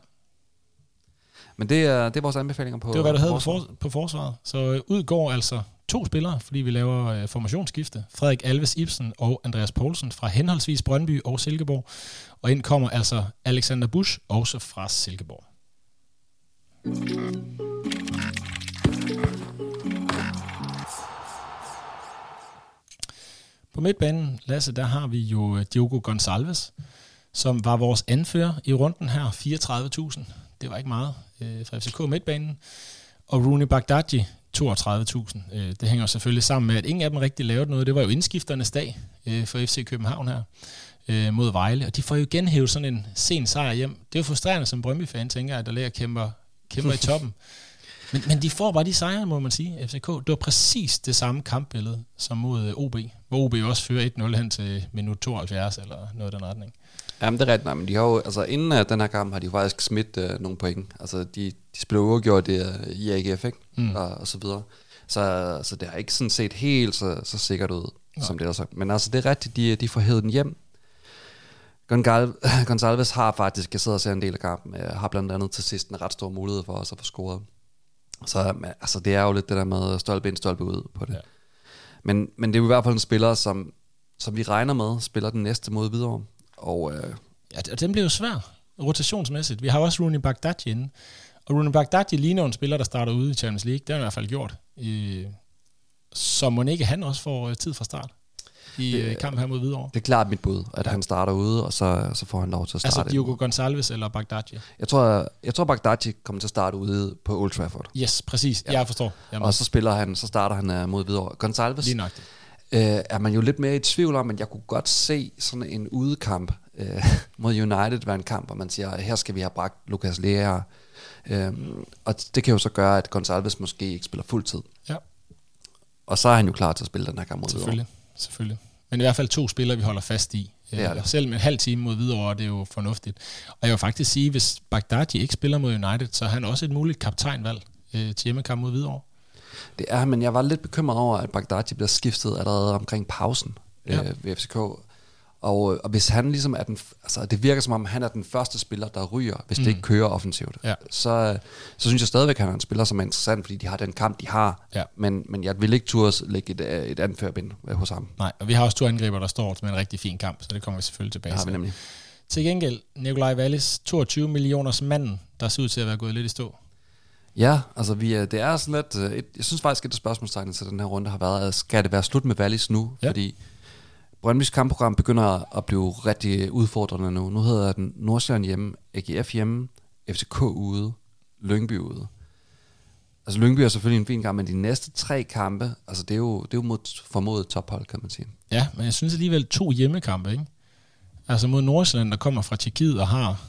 Men det er, det er vores anbefalinger på Det var, hvad du havde på, for, på forsvaret. Så øh, ud går altså to spillere, fordi vi laver øh, formationsskifte. Frederik Alves Ibsen og Andreas Poulsen fra henholdsvis Brøndby og Silkeborg. Og ind kommer altså Alexander Busch, også fra Silkeborg. På midtbanen, Lasse, der har vi jo øh, Diogo Gonçalves, som var vores anfører i runden her, 34.000. Det var ikke meget øh, fra FCK midtbanen. Og Rooney Bagdadi, 32.000. Øh, det hænger selvfølgelig sammen med, at ingen af dem rigtig lavede noget. Det var jo indskifternes dag øh, for FC København her øh, mod Vejle, og de får jo genhævet sådan en sen sejr hjem. Det er jo frustrerende som Brøndby-fan, tænker jeg, der og kæmper, kæmper i toppen. Men, men de får bare de sejre, må man sige, FCK. Det var præcis det samme kampbillede som mod OB, hvor OB også fører 1-0 hen til minut 72 eller noget af den retning. Jamen det er rigtigt, men de har jo, altså inden af den her kamp har de faktisk smidt uh, nogle point. Altså de, de spiller uafgjort det uh, i AGF, ikke? Mm. Og, og, så videre. Så, så det har ikke sådan set helt så, så sikkert ud, Nej. som det er sagt. Men altså det er rigtigt, de, de får hævet den hjem. Gonzalves har faktisk, jeg sidder og ser en del af kampen, uh, har blandt andet til sidst en ret stor mulighed for os at få scoret. Så altså, det er jo lidt det der med stolpe ind, stolpe ud på det. Ja. Men, men det er jo i hvert fald en spiller, som, som vi regner med, spiller den næste mod videre. Og, øh, ja, den bliver jo svær, rotationsmæssigt. Vi har også Rooney Bagdadi inde. Og Rooney Bagdadi ligner en spiller, der starter ude i Champions League. Det har han i hvert fald gjort. I, så må ikke han også få tid fra start i det, øh, kampen her mod Hvidovre? Det er klart mit bud, at han starter ude, og så, så får han lov til at starte. Altså Diogo Gonçalves eller Bagdadi? Jeg tror, jeg tror Bagdadi kommer til at starte ude på Old Trafford. Yes, præcis. Ja. Jeg forstår. Jamen. Og så spiller han, så starter han uh, mod Hvidovre. Gonçalves Lige nok. Øh, er man jo lidt mere i tvivl om, men jeg kunne godt se sådan en udekamp øh, mod United være en kamp, hvor man siger, her skal vi have bragt Lucas Lea. Øh, og det kan jo så gøre, at Gonçalves måske ikke spiller fuld tid. Ja. Og så er han jo klar til at spille den her kamp mod Selvfølgelig, selvfølgelig. Men i hvert fald to spillere, vi holder fast i. Det er det. Selv med en halv time mod Hvidovre, det er jo fornuftigt. Og jeg vil faktisk sige, hvis Bagdadi ikke spiller mod United, så er han også et muligt kaptajnvalg øh, til hjemmekamp mod Hvidovre. Det er men jeg var lidt bekymret over, at Bagdadi bliver skiftet allerede omkring pausen ja. øh, ved FCK. Og, og hvis han ligesom er den, altså det virker som om han er den første spiller, der ryger, hvis mm. det ikke kører offensivt, ja. så, så synes jeg stadigvæk, at han er en spiller, som er interessant, fordi de har den kamp, de har. Ja. Men, men jeg vil ikke turde lægge et, et anførbind hos ham. Nej, og vi har også to angriber, der står med en rigtig fin kamp, så det kommer vi selvfølgelig tilbage til. Har vi nemlig. Til gengæld, Nikolaj Wallis, 22 millioners manden, der ser ud til at være gået lidt i stå. Ja, altså vi, det er sådan lidt, øh, et, jeg synes faktisk, at det spørgsmålstegn til den her runde har været, at skal det være slut med Wallis nu? Ja. Fordi Brøndby's kampprogram begynder at blive rigtig udfordrende nu. Nu hedder den Nordsjælland hjemme, AGF hjemme, FCK ude, Lyngby ude. Altså Lyngby er selvfølgelig en fin kamp, men de næste tre kampe, altså det er jo, det er jo mod formodet tophold, kan man sige. Ja, men jeg synes alligevel to hjemmekampe, ikke? Altså mod Nordsjælland, der kommer fra Tjekkiet og har,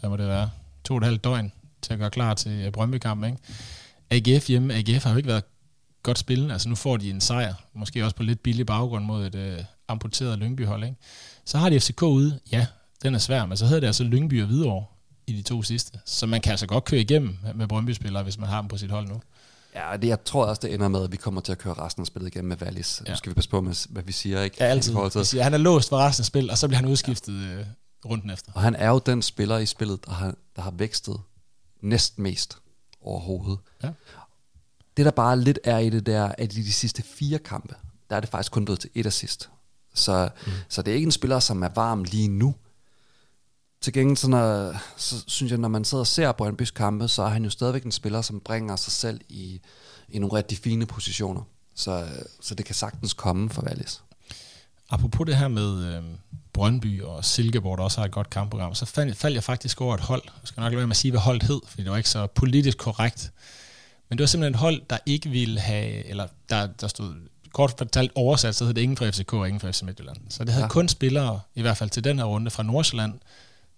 hvad må det være, to og et halvt døgn til at gøre klar til Brøndby-kampen, ikke? AGF hjemme, AGF har jo ikke været godt spillende. Altså nu får de en sejr, måske også på lidt billig baggrund mod et øh, amputeret Lyngby-hold. Ikke? Så har de FCK ude. Ja, den er svær, men så hedder det altså Lyngby og Hvidovre i de to sidste. Så man kan altså godt køre igennem med Brøndby-spillere, hvis man har dem på sit hold nu. Ja, det, jeg tror også, det ender med, at vi kommer til at køre resten af spillet igennem med Wallis. Ja. Nu skal vi passe på med, hvad vi siger, ikke? Ja, altid. Vi siger, han er låst for resten af spillet, og så bliver han udskiftet ja. øh, runden efter. Og han er jo den spiller i spillet, der har, der har vækstet næst mest overhovedet. Ja. Det, der bare lidt er i det der, at i de sidste fire kampe, der er det faktisk kun blevet til et assist. Så, mm. så det er ikke en spiller, som er varm lige nu. Til gengæld, så, når, så synes jeg, når man sidder og ser Brøndby's kampe, så er han jo stadigvæk en spiller, som bringer sig selv i, i nogle rigtig fine positioner. Så, så det kan sagtens komme for Wallis. Apropos det her med øh, Brøndby og Silkeborg, der også har et godt kampprogram, så faldt, faldt jeg faktisk over et hold. Jeg skal nok lade være med at sige, hvad holdet hed, fordi det var ikke så politisk korrekt. Men det var simpelthen et hold, der ikke ville have, eller der, der stod kort fortalt oversat, så hed det ingen fra FCK og ingen fra FC Midtjylland. Så det havde ja. kun spillere, i hvert fald til den her runde, fra Nordsjælland,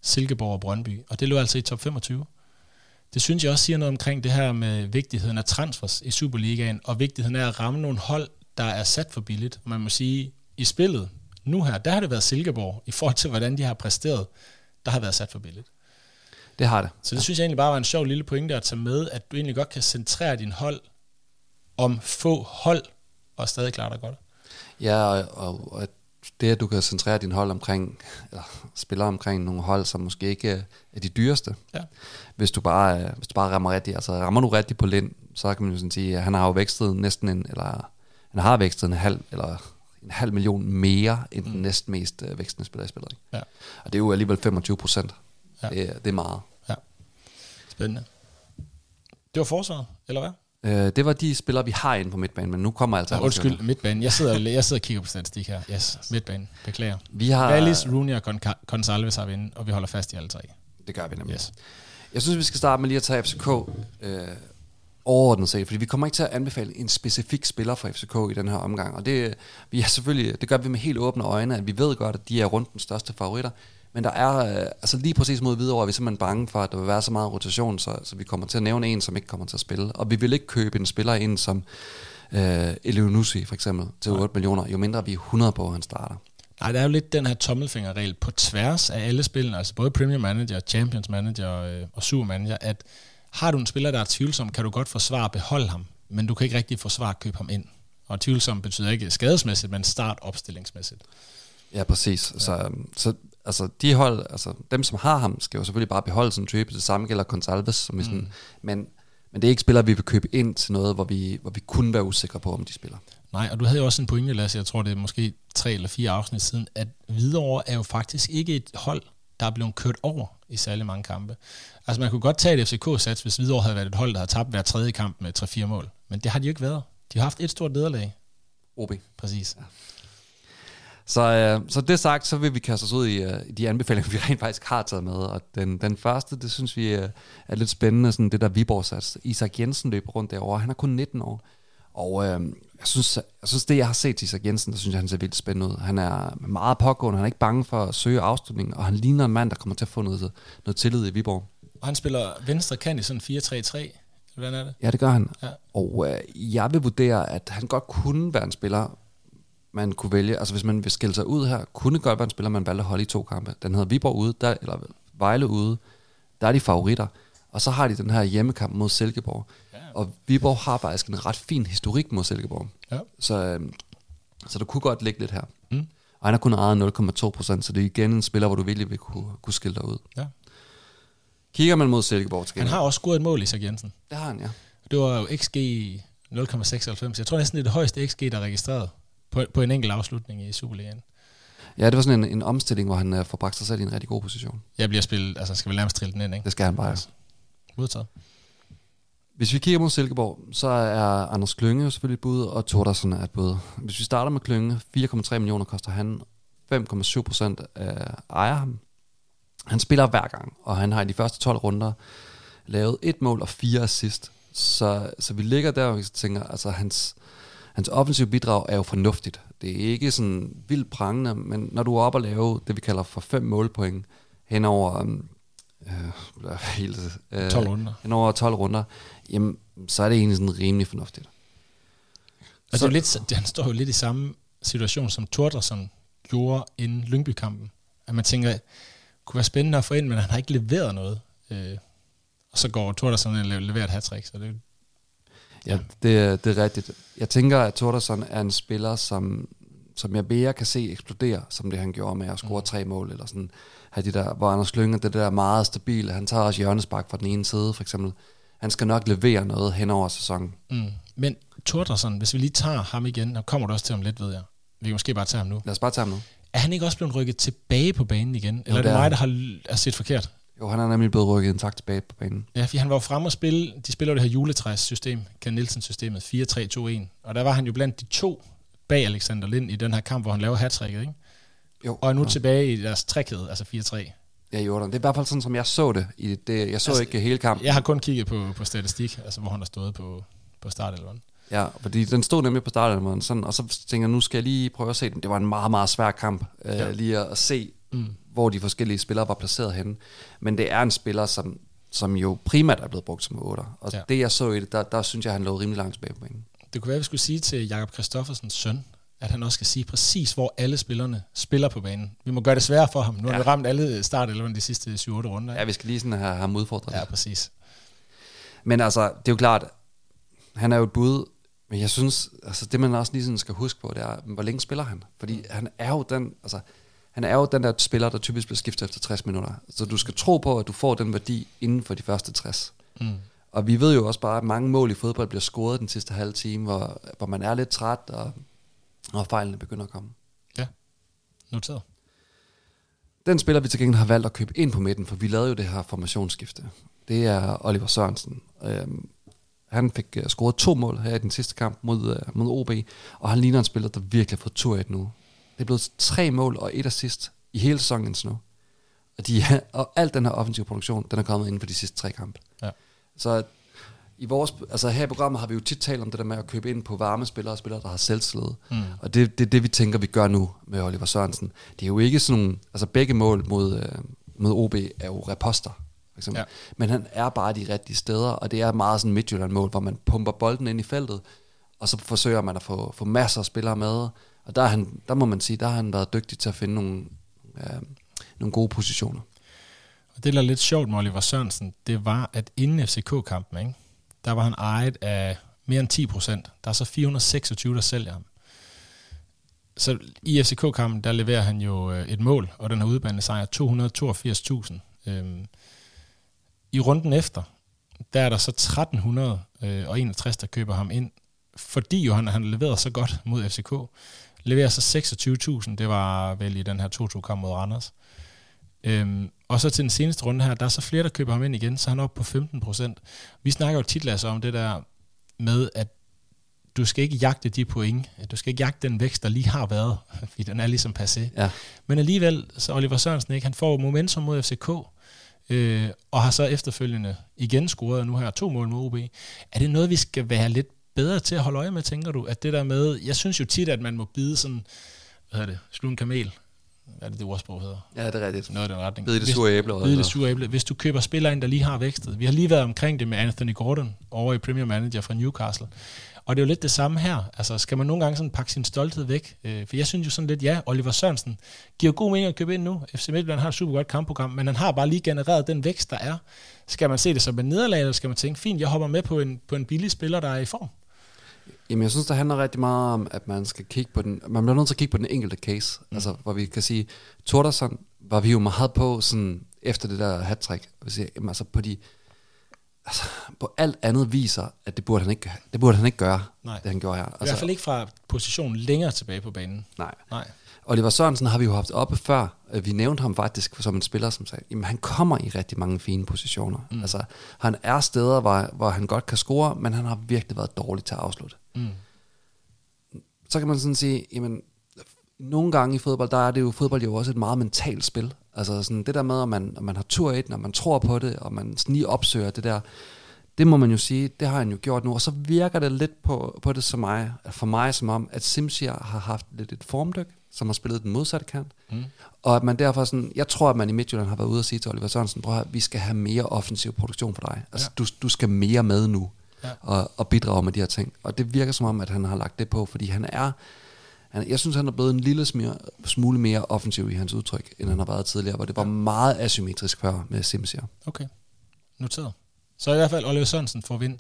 Silkeborg og Brøndby, og det lå altså i top 25. Det synes jeg også siger noget omkring det her med vigtigheden af transfers i Superligaen, og vigtigheden af at ramme nogle hold, der er sat for billigt. Man må sige, i spillet nu her, der har det været Silkeborg, i forhold til hvordan de har præsteret, der har været sat for billigt. Det har det. Så det synes jeg egentlig bare var en sjov lille pointe at tage med, at du egentlig godt kan centrere din hold om få hold, og stadig klare dig godt. Ja, og, og, og det, at du kan centrere din hold omkring, eller spiller omkring nogle hold, som måske ikke er de dyreste. Ja. Hvis du bare, hvis du bare rammer rigtigt, altså rammer du rigtigt på Lind, så kan man jo sådan sige, at han har jo vækstet næsten en, eller han har vækstet en halv, eller en halv million mere end mm. den næstmest øh, vækstende spiller i spillet. Ja. Og det er jo alligevel 25 procent. Ja. Det, er- det er meget. Ja. Spændende. Det var forsvaret, eller hvad? Øh, det var de spillere, vi har inde på midtbanen, men nu kommer altså... Ja, undskyld, midtbanen. Jeg sidder, jeg sidder og kigger på statistik her. Yes, midtbanen. Beklager. Vi har... Wallis, Rooney og Gonsalves har vi inde, og vi holder fast i alle tre. Det gør vi nemlig. Yes. Jeg synes, vi skal starte med lige at tage FCK øh, overordnet set, fordi vi kommer ikke til at anbefale en specifik spiller fra FCK i den her omgang, og det, vi er selvfølgelig, det gør vi med helt åbne øjne, at vi ved godt, at de er rundt den største favoritter, men der er, øh, altså lige præcis mod Hvidovre, er vi simpelthen bange for, at der vil være så meget rotation, så, så vi kommer til at nævne en, som ikke kommer til at spille, og vi vil ikke købe en spiller ind som øh, Elionussi for eksempel til 8 millioner, jo mindre vi er 100 på, at han starter. Nej, der er jo lidt den her tommelfingerregel på tværs af alle spillene, altså både Premier Manager, Champions Manager øh, og Super Manager, at har du en spiller, der er tvivlsom, kan du godt forsvare at beholde ham, men du kan ikke rigtig forsvare at købe ham ind. Og tvivlsom betyder ikke skadesmæssigt, men start opstillingsmæssigt. Ja, præcis. Ja. Så, så altså, de hold, altså, dem som har ham, skal jo selvfølgelig bare beholde sådan en type. Det samme gælder Gonsalves, som mm. sådan, men, men det er ikke spillere, vi vil købe ind til noget, hvor vi, hvor vi kunne være usikre på, om de spiller. Nej, og du havde jo også en pointe, Lasse, jeg tror det er måske tre eller fire afsnit siden, at Hvidovre er jo faktisk ikke et hold, der er blevet kørt over i særlig mange kampe. Altså man kunne godt tage et FCK-sats, hvis Hvidovre havde været et hold, der havde tabt hver tredje kamp med 3-4 mål. Men det har de jo ikke været. De har haft et stort nederlag. OB. Præcis. Ja. Så, øh, så det sagt, så vil vi kaste os ud i, øh, de anbefalinger, vi rent faktisk har taget med. Og den, den første, det synes vi øh, er lidt spændende, sådan det der Viborg sats. Isak Jensen løber rundt derovre. Han er kun 19 år. Og øh, jeg, synes, jeg synes, det jeg har set til Isak Jensen, der synes jeg, han ser vildt spændende ud. Han er meget pågående, han er ikke bange for at søge afslutning, og han ligner en mand, der kommer til at få noget, noget tillid i Viborg. Og han spiller venstre kant i sådan 4-3-3. Hvordan er det? Ja, det gør han. Ja. Og øh, jeg vil vurdere, at han godt kunne være en spiller, man kunne vælge. Altså hvis man vil skille sig ud her, kunne godt være en spiller, man valgte at holde i to kampe. Den hedder Viborg ude, der, eller Vejle ude. Der er de favoritter. Og så har de den her hjemmekamp mod Silkeborg. Ja. Og Viborg har faktisk en ret fin historik mod Silkeborg. Ja. Så, øh, så der kunne godt ligge lidt her. Mm. Og han har kun ejet 0,2 procent, så det er igen en spiller, hvor du virkelig vil kunne, kunne skille dig ud. Ja. Kigger man mod Silkeborg til Han har også scoret et mål, Isak Jensen. Det har han, ja. Det var jo XG 0,96. Jeg tror næsten, det er det højeste XG, der er registreret på, på en enkelt afslutning i Superligaen. Ja, det var sådan en, en omstilling, hvor han uh, får bragt sig selv i en rigtig god position. Jeg bliver spillet, altså skal vi nærmest trille den ind, ikke? Det skal han bare. Modtaget. Hvis vi kigger mod Silkeborg, så er Anders Klynge selvfølgelig bud, og Tordersen er et bud. Hvis vi starter med Klynge, 4,3 millioner koster han, 5,7 procent ejer ham. Han spiller hver gang, og han har i de første 12 runder lavet et mål og fire assist. Så, så vi ligger der, og vi tænker, altså hans, hans offensive bidrag er jo fornuftigt. Det er ikke sådan vildt prangende, men når du er oppe og lave det, vi kalder for fem målpoint hen over, øh, helt, øh, 12 runder. hen over 12 runder, jamen, så er det egentlig sådan rimelig fornuftigt. Og det er lidt, han står jo lidt i samme situation, som Tordersen gjorde inden Lyngby-kampen. At man tænker, kunne være spændende at få ind, men han har ikke leveret noget. Øh, og så går Tordersen ind og leverer et hat så det, Ja, det, det er rigtigt. Jeg tænker, at Tordersson er en spiller, som, som jeg mere kan se eksplodere, som det han gjorde med at score mm. tre mål, eller sådan, have de der, hvor Anders Klynge, det der meget stabile, han tager også hjørnespark fra den ene side, for eksempel. Han skal nok levere noget hen over sæsonen. mm. Men Tordersen, hvis vi lige tager ham igen, og kommer du også til ham lidt, ved jeg. Vi kan måske bare tage ham nu. Lad os bare tage ham nu. Er han ikke også blevet rykket tilbage på banen igen? Eller Jo, er det det mig, der har er set forkert? Jo, han er nemlig blevet rykket en tak tilbage på banen. Ja, fordi han var jo fremme og spille, de spiller jo det her juletræs-system, Ken Nielsen-systemet, 4-3-2-1. Og der var han jo blandt de to bag Alexander Lind i den her kamp, hvor han laver hat ikke? Jo, Og er nu jo. tilbage i deres trækæde, altså 4-3. Ja, Jordan. Det er i hvert fald sådan, som jeg så det. I det jeg så Altså, altså, ikke hele kampen. Jeg har kun kigget på, på statistik, altså hvor han har stået på, på startelveren. Ja, fordi den stod nemlig på starten, sådan, og så tænker jeg, nu skal jeg lige prøve at se den. Det var en meget, meget svær kamp, øh, Ja. lige at, at se, Mm. hvor de forskellige spillere var placeret henne. Men det er en spiller, som, som jo primært er blevet brugt som 8. Og ja. det jeg så i det, der, der synes jeg, han lå rimelig langt tilbage på banen. Det kunne være, at vi skulle sige til Jakob Kristoffersens søn, at han også skal sige præcis, hvor alle spillerne spiller på banen. Vi må gøre det sværere for ham. Nu ja. har vi ramt alle start eller de sidste 7-8 runder. Ja, vi skal lige sådan have ham udfordret. Ja, præcis. Men altså, det er jo klart, han er jo et bud, men jeg synes, altså det man også lige sådan skal huske på, det er, hvor længe spiller han? Fordi mm. han er jo den, altså, han er jo den der spiller, der typisk bliver skiftet efter 60 minutter. Så du skal tro på, at du får den værdi inden for de første 60. Mm. Og vi ved jo også bare, at mange mål i fodbold bliver scoret den sidste halve time, hvor, hvor man er lidt træt, og, og fejlene begynder at komme. Ja, noteret. Den spiller, vi til gengæld har valgt at købe ind på midten, for vi lavede jo det her formationsskifte. Det er Oliver Sørensen. Øhm, han fik uh, scoret to mål her i den sidste kamp mod, uh, mod OB, og han ligner en spiller, der virkelig har fået tur et nu. Det er blevet tre mål og et assist i hele sæsonen indtil nu. Og, de, og alt den her offensive produktion, den er kommet inden for de sidste tre kampe. Ja. Så i vores, altså her i programmet har vi jo tit talt om det der med at købe ind på varme spillere og spillere, der har selvtillid. Mm. Og det er det, det, vi tænker, vi gør nu med Oliver Sørensen. Det er jo ikke sådan nogle, altså begge mål mod, øh, mod OB er jo reposter. Eksempel. Ja. Men han er bare de rigtige steder, og det er meget sådan Midtjylland-mål, hvor man pumper bolden ind i feltet, og så forsøger man at få, få masser af spillere med, og der, er han, der må man sige, der har han været dygtig til at finde nogle, øh, nogle gode positioner. Og det, der er lidt sjovt med Oliver Sørensen, det var, at inden FCK-kampen, ikke, der var han ejet af mere end 10 procent. Der er så 426, der sælger ham. Så i FCK-kampen, der leverer han jo øh, et mål, og den her udbane sejr 282.000. Øhm, I runden efter, der er der så 1361, der køber ham ind, fordi jo han, han leveret så godt mod FCK leverer så 26.000, det var vel i den her 2-2-kamp mod Randers. Øhm, og så til den seneste runde her, der er så flere, der køber ham ind igen, så han er oppe på 15 procent. Vi snakker jo tit, Lasse, om det der med, at du skal ikke jagte de point. Du skal ikke jagte den vækst, der lige har været, fordi den er ligesom passé. Ja. Men alligevel, så Oliver Sørensen ikke, han får momentum mod FCK, øh, og har så efterfølgende igen scoret nu her to mål mod OB. Er det noget, vi skal være lidt bedre til at holde øje med, tænker du? At det der med, jeg synes jo tit, at man må bide sådan, hvad hedder det, slå en kamel. Hvad er det, det ordsprog hedder? Ja, det er rigtigt. Noget i den retning. Bide det sure æble. Bide det sure æble. Hvis du køber spillere ind, der lige har vækstet. Vi har lige været omkring det med Anthony Gordon over i Premier Manager fra Newcastle. Og det er jo lidt det samme her. Altså, skal man nogle gange sådan pakke sin stolthed væk? Øh, for jeg synes jo sådan lidt, ja, Oliver Sørensen giver god mening at købe ind nu. FC Midtjylland har et super godt kampprogram, men han har bare lige genereret den vækst, der er. Skal man se det som en nederlag, eller skal man tænke, fint, jeg hopper med på en, på en billig spiller, der er i form? Jamen, jeg synes, det handler rigtig meget om, at man skal kigge på den, man bliver nødt til at kigge på den enkelte case. Mm. Altså, hvor vi kan sige, Tordersson var vi jo meget på sådan, efter det der hat-trick. Altså på de, altså, på alt andet viser, at det burde han ikke, det burde han ikke gøre, Nej. det han gjorde her. Altså, I hvert fald ikke fra positionen længere tilbage på banen. Nej. Nej. Oliver Sørensen har vi jo haft oppe før. Øh, vi nævnte ham faktisk som en spiller, som sagde, jamen han kommer i rigtig mange fine positioner. Mm. Altså, han er steder, hvor, hvor han godt kan score, men han har virkelig været dårlig til at afslutte. Mm. Så kan man sådan sige, jamen, nogle gange i fodbold, der er det jo, fodbold jo også et meget mentalt spil. Altså sådan det der med, at man, at man har tur i den, og man tror på det, og man sådan lige opsøger det der, det må man jo sige, det har han jo gjort nu, og så virker det lidt på, på det som mig, for mig som om, at Simsier har haft lidt et formdyk, som har spillet den modsatte kant. Mm. Og at man derfor sådan, jeg tror, at man i Midtjylland har været ude og sige til Oliver Sørensen, prøv at vi skal have mere offensiv produktion for dig. Altså, ja. du, du skal mere med nu, ja. og, og bidrage med de her ting. Og det virker som om, at han har lagt det på, fordi han er, han, jeg synes, han er blevet en lille smule, smule mere offensiv i hans udtryk, end han har været tidligere, hvor det var ja. meget asymmetrisk før med Simsier. Okay, noteret. Så i hvert fald Oliver Sørensen får vind.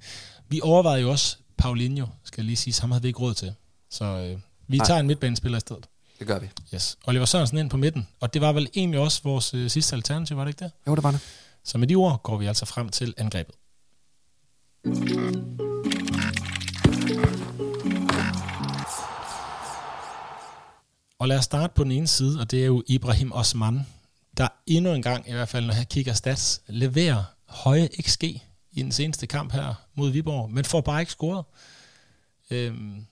Vi overvejede jo også Paulinho, skal lige sige, ham havde vi ikke råd til. Så øh, vi Nej. tager en midtbanespiller i stedet. Det gør vi. Yes. Oliver Sørensen ind på midten. Og det var vel egentlig også vores øh, sidste alternativ, var det ikke det? Jo, det var det. Så med de ord går vi altså frem til angrebet. Og lad os starte på den ene side, og det er jo Ibrahim Osman, der endnu en gang, i hvert fald når jeg kigger stats, leverer høje XG i den seneste kamp her mod Viborg, men får bare ikke scoret. Øhm,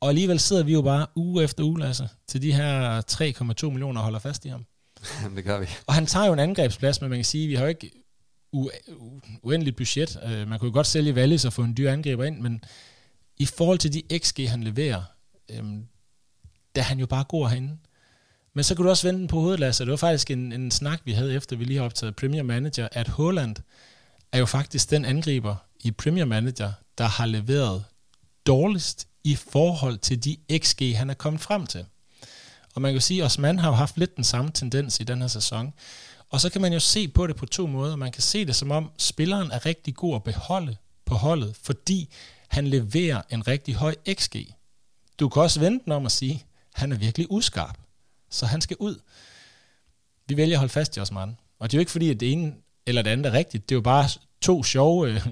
og alligevel sidder vi jo bare uge efter uge, altså, til de her 3,2 millioner holder fast i ham. Jamen, det gør vi. Og han tager jo en angrebsplads, men man kan sige, vi har jo ikke uendeligt budget. Uh, man kunne jo godt sælge Wallis og få en dyr angriber ind, men i forhold til de XG, han leverer, øhm, der er han jo bare god herinde. Men så kunne du også vende den på hovedet, Lasse. Det var faktisk en, en snak, vi havde efter, vi lige har optaget Premier Manager, at Holland er jo faktisk den angriber i Premier Manager, der har leveret dårligst i forhold til de XG, han er kommet frem til. Og man kan sige, at Osman har jo haft lidt den samme tendens i den her sæson. Og så kan man jo se på det på to måder. Man kan se det som om, spilleren er rigtig god at beholde på holdet, fordi han leverer en rigtig høj XG. Du kan også vente den om at sige, han er virkelig uskarp, så han skal ud. Vi vælger at holde fast i Osman. Og det er jo ikke fordi, at det ene eller det andet er rigtigt. Det er jo bare to sjove øh,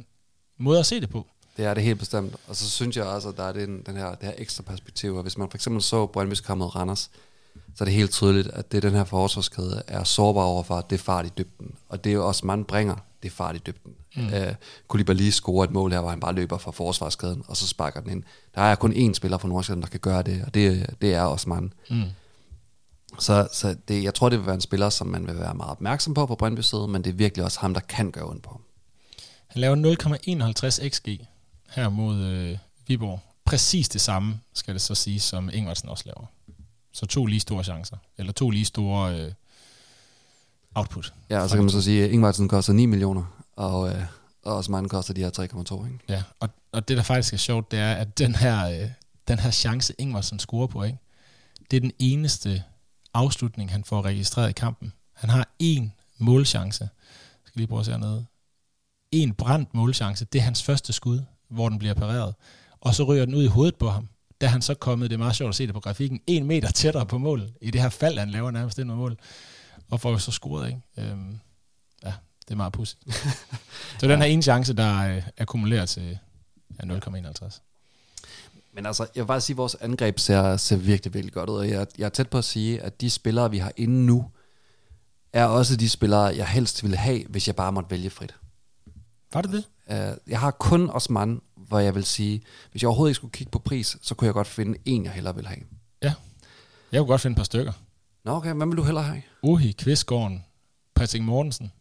måder at se det på. Det er det helt bestemt. Og så synes jeg også, at der er den, den her, det her ekstra perspektiv. Og hvis man for eksempel så Brøndby's kamp mod Randers, så er det helt tydeligt, at det den her forsvarskæde er sårbar overfor, det er fart i dybden. Og det er jo også, man bringer det fart i dybden. Mm. Uh, Koulibaly scorer et mål her, hvor han bare løber fra forsvarskæden, og så sparker den ind. Der er kun én spiller fra Nordsjælland, der kan gøre det, og det, det er også man. Mm. Så, så det, jeg tror, det vil være en spiller, som man vil være meget opmærksom på på Brøndby men det er virkelig også ham, der kan gøre ondt på. Han laver 0,51 xg her mod øh, Viborg. Præcis det samme, skal det så sige, som Ingvartsen også laver. Så to lige store chancer, eller to lige store øh, output. Ja, og så kan man så sige, at Ingvartsen koster 9 millioner, og, øh, og også mange koster de her 3,2. Ikke? Ja, og, og det der faktisk er sjovt, det er, at den her, øh, den her chance, Ingvartsen scorer på, ikke? det er den eneste afslutning, han får registreret i kampen. Han har en målchance. Jeg skal lige prøve at se hernede. En brændt målchance, det er hans første skud, hvor den bliver pareret. Og så ryger den ud i hovedet på ham. Da han så kommet, det er meget sjovt at se det på grafikken, en meter tættere på mål. I det her fald, han laver nærmest ind mål. Og får så scoret, ikke? Øhm, ja, det er meget pudsigt. så den her ene chance, der er akkumuleret til ja, 0,51. Men altså, jeg vil bare sige, at vores angreb ser, ser virkelig, virkelig godt ud, og jeg, jeg er tæt på at sige, at de spillere, vi har inde nu, er også de spillere, jeg helst ville have, hvis jeg bare måtte vælge frit. Var det det? Uh, jeg har kun Osman, hvor jeg vil sige, hvis jeg overhovedet ikke skulle kigge på pris, så kunne jeg godt finde en, jeg hellere vil have. Ja, jeg kunne godt finde et par stykker. Nå okay, hvad vil du hellere have? Uhi, Kvistgården, Patrick Mortensen.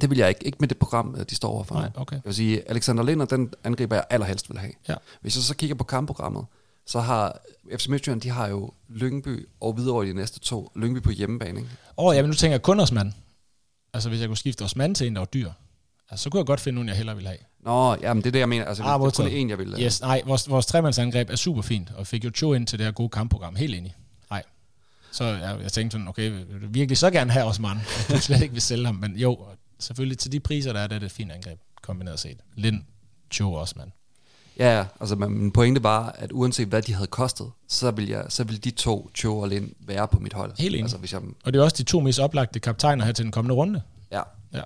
Det vil jeg ikke. Ikke med det program, de står overfor. Nej, okay. Jeg vil sige, Alexander Linder, den angriber jeg allerhelst vil have. Ja. Hvis jeg så kigger på kampprogrammet, så har FC Midtjylland, de har jo Lyngby og videre de næste to. Lyngby på hjemmebane, ikke? Åh, oh, ja, men nu tænker jeg kun Osman. Altså, hvis jeg kunne skifte Osman til en, der var dyr, altså, så kunne jeg godt finde nogen, jeg hellere ville have. Nå, ja, men det er det, jeg mener. Altså, ah, det er kun en, jeg vil have. Yes, nej, vores, vores tremandsangreb er super fint, og fik jo to ind til det her gode kampprogram. Helt enig. Nej. Så jeg, jeg tænkte sådan, okay, vil du virkelig så gerne have Osman? Du slet ikke vil sælge ham, men jo, selvfølgelig til de priser, der er, det er det et fint angreb, kombineret set. Lind, Cho også, mand. Ja, ja, altså min pointe var, at uanset hvad de havde kostet, så vil, jeg, så vil de to, Cho og Lind, være på mit hold. Helt enig. Altså, hvis jeg... Og det er også de to mest oplagte kaptajner her til den kommende runde. Ja. ja.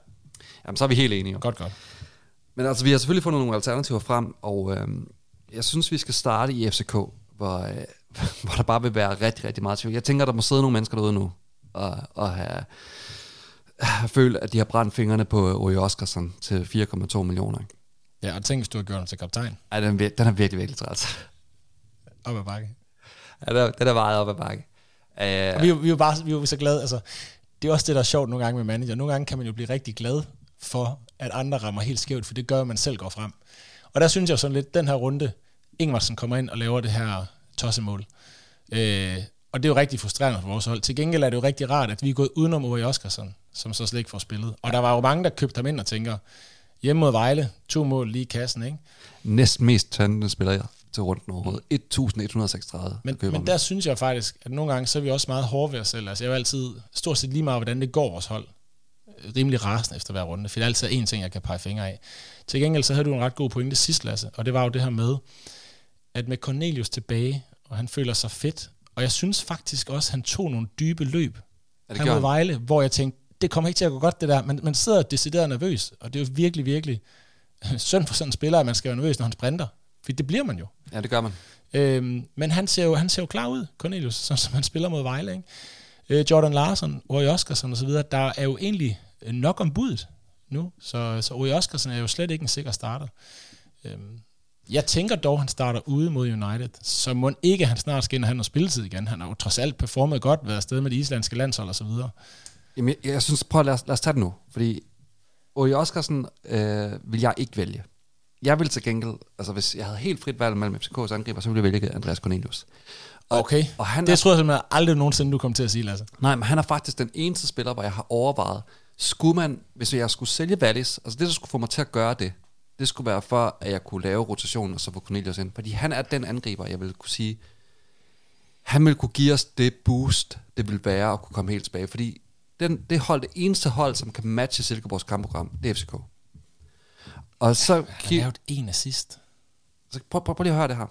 Jamen, så er vi helt enige. Godt, godt. Men altså, vi har selvfølgelig fundet nogle alternativer frem, og øhm, jeg synes, vi skal starte i FCK, hvor, øh, hvor der bare vil være rigtig, rigtig meget tvivl. Jeg tænker, der må sidde nogle mennesker derude nu, og, og have jeg føler, at de har brændt fingrene på Roy Oskarsson til 4,2 millioner. Ja, og tænk, hvis du har gjort ham til kaptajn. Ja, den, er, den er virkelig, virkelig træt. Op ad bakke. Ja, den er, den er meget op ad bakke. Uh, og vi, vi, er bare vi er så glade. Altså, det er også det, der er sjovt nogle gange med manager. Nogle gange kan man jo blive rigtig glad for, at andre rammer helt skævt, for det gør, at man selv går frem. Og der synes jeg sådan lidt, den her runde, Ingvarsen kommer ind og laver det her tossemål. Øh, og det er jo rigtig frustrerende for vores hold. Til gengæld er det jo rigtig rart, at vi er gået udenom Uri Oskarsson, som så slet ikke får spillet. Og der var jo mange, der købte ham ind og tænker, hjemme mod Vejle, to mål lige i kassen, ikke? Næsten mest tændende spiller jeg til runden overhovedet. 1136. Men, men der synes jeg faktisk, at nogle gange, så er vi også meget hårde ved os selv. Altså jeg vil altid, stort set lige meget, hvordan det går vores hold, rimelig rasende efter hver runde, for det er altid en ting, jeg kan pege fingre af. Til gengæld så havde du en ret god pointe sidst, Lasse, og det var jo det her med, at med Cornelius tilbage, og han føler sig fedt, og jeg synes faktisk også, at han tog nogle dybe løb. Ja, det han mod Vejle, hvor jeg tænkte, det kommer ikke til at gå godt det der. Men man sidder decideret nervøs, og det er jo virkelig, virkelig synd for sådan en spiller, at man skal være nervøs, når han sprinter. For det bliver man jo. Ja, det gør man. Øhm, men han ser, jo, han ser jo klar ud, Cornelius, som, som han spiller mod Vejle. Ikke? Øh, Jordan Larsen, Roy Oskarsson osv., der er jo egentlig nok om budet nu. Så, så Roy Oskarsson er jo slet ikke en sikker starter. Øhm, jeg tænker dog, at han starter ude mod United, så må ikke han snart skal ind og have noget spilletid igen. Han har jo trods alt performet godt, været afsted med de islandske landshold og så videre. Jamen, jeg, jeg synes, prøv at lad os, lad os tage det nu, fordi Uri Oskarsson øh, vil jeg ikke vælge. jeg vil til gengæld, altså hvis jeg havde helt frit valg mellem FCK's angriber, så ville jeg vælge Andreas Cornelius. Og, okay, og han det er, tror jeg simpelthen aldrig nogensinde, du kommer til at sige, Lasse. Nej, men han er faktisk den eneste spiller, hvor jeg har overvejet, skulle man, hvis jeg skulle sælge Wallis, altså det, der skulle få mig til at gøre det, det skulle være for, at jeg kunne lave rotation og så få Cornelius ind. Fordi han er den angriber, jeg vil kunne sige, han vil kunne give os det boost, det vil være at kunne komme helt tilbage. Fordi den, det hold, det eneste hold, som kan matche Silkeborgs kampprogram, det er FCK. Og så... Han har lavet en assist. Så prøv, prøv, prøv lige at høre det her.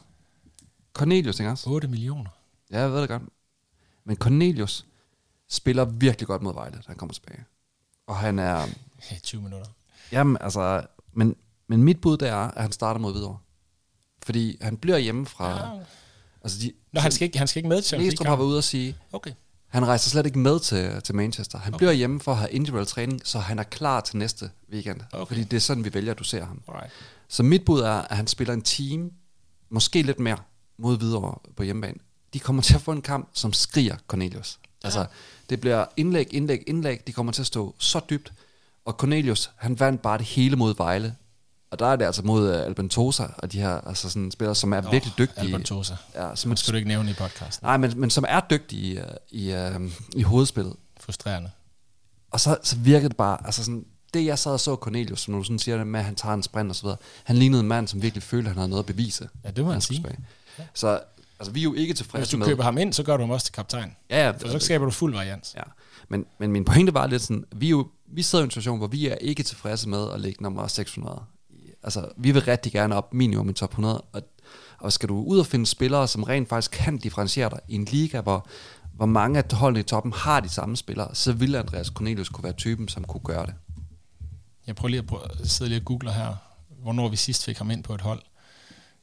Cornelius, ikke også? 8 millioner. Ja, jeg ved det godt. Men Cornelius spiller virkelig godt mod Vejle, da han kommer tilbage. Og han er... 20 minutter. Jamen, altså... Men, men mit bud, det er, at han starter mod videre. Fordi han bliver hjemme fra... Ja. Altså de, Nå, han skal, ikke, han skal ikke med til Næstrup har været ude og sige, okay. han rejser slet ikke med til, til Manchester. Han okay. bliver hjemme for at have individual træning, så han er klar til næste weekend. Okay. Fordi det er sådan, vi vælger at du ser ham. Alright. Så mit bud er, at han spiller en team, måske lidt mere, mod videre på hjemmebane. De kommer til at få en kamp, som skriger Cornelius. Ja. Altså, det bliver indlæg, indlæg, indlæg. De kommer til at stå så dybt. Og Cornelius, han vandt bare det hele mod Vejle. Og der er det altså mod uh, Albentosa og de her altså sådan spillere, som er oh, virkelig dygtige. Albentosa. Ja, som det skal du ikke nævne i podcasten. Nej, men, men som er dygtige uh, i, uh, i hovedspillet. Frustrerende. Og så, så virkede det bare, altså sådan, det jeg sad og så Cornelius, som du sådan siger det med, at han tager en sprint og så videre. Han lignede en mand, som virkelig følte, at han havde noget at bevise. Ja, det må han sige. Ja. Så altså, vi er jo ikke tilfredse Hvis du med... køber ham ind, så gør du ham også til kaptajn. Ja, ja. For så skaber du fuld variant. Ja. Men, men min pointe var lidt sådan, vi, er jo, vi sidder i en situation, hvor vi er ikke tilfredse med at ligge nummer 600 altså, vi vil rigtig gerne op minimum i top 100, og, og skal du ud og finde spillere, som rent faktisk kan differentiere dig i en liga, hvor, hvor mange af holdene i toppen har de samme spillere, så vil Andreas Cornelius kunne være typen, som kunne gøre det. Jeg prøver lige at, prøve, at sidde lige og google her, hvornår vi sidst fik ham ind på et hold.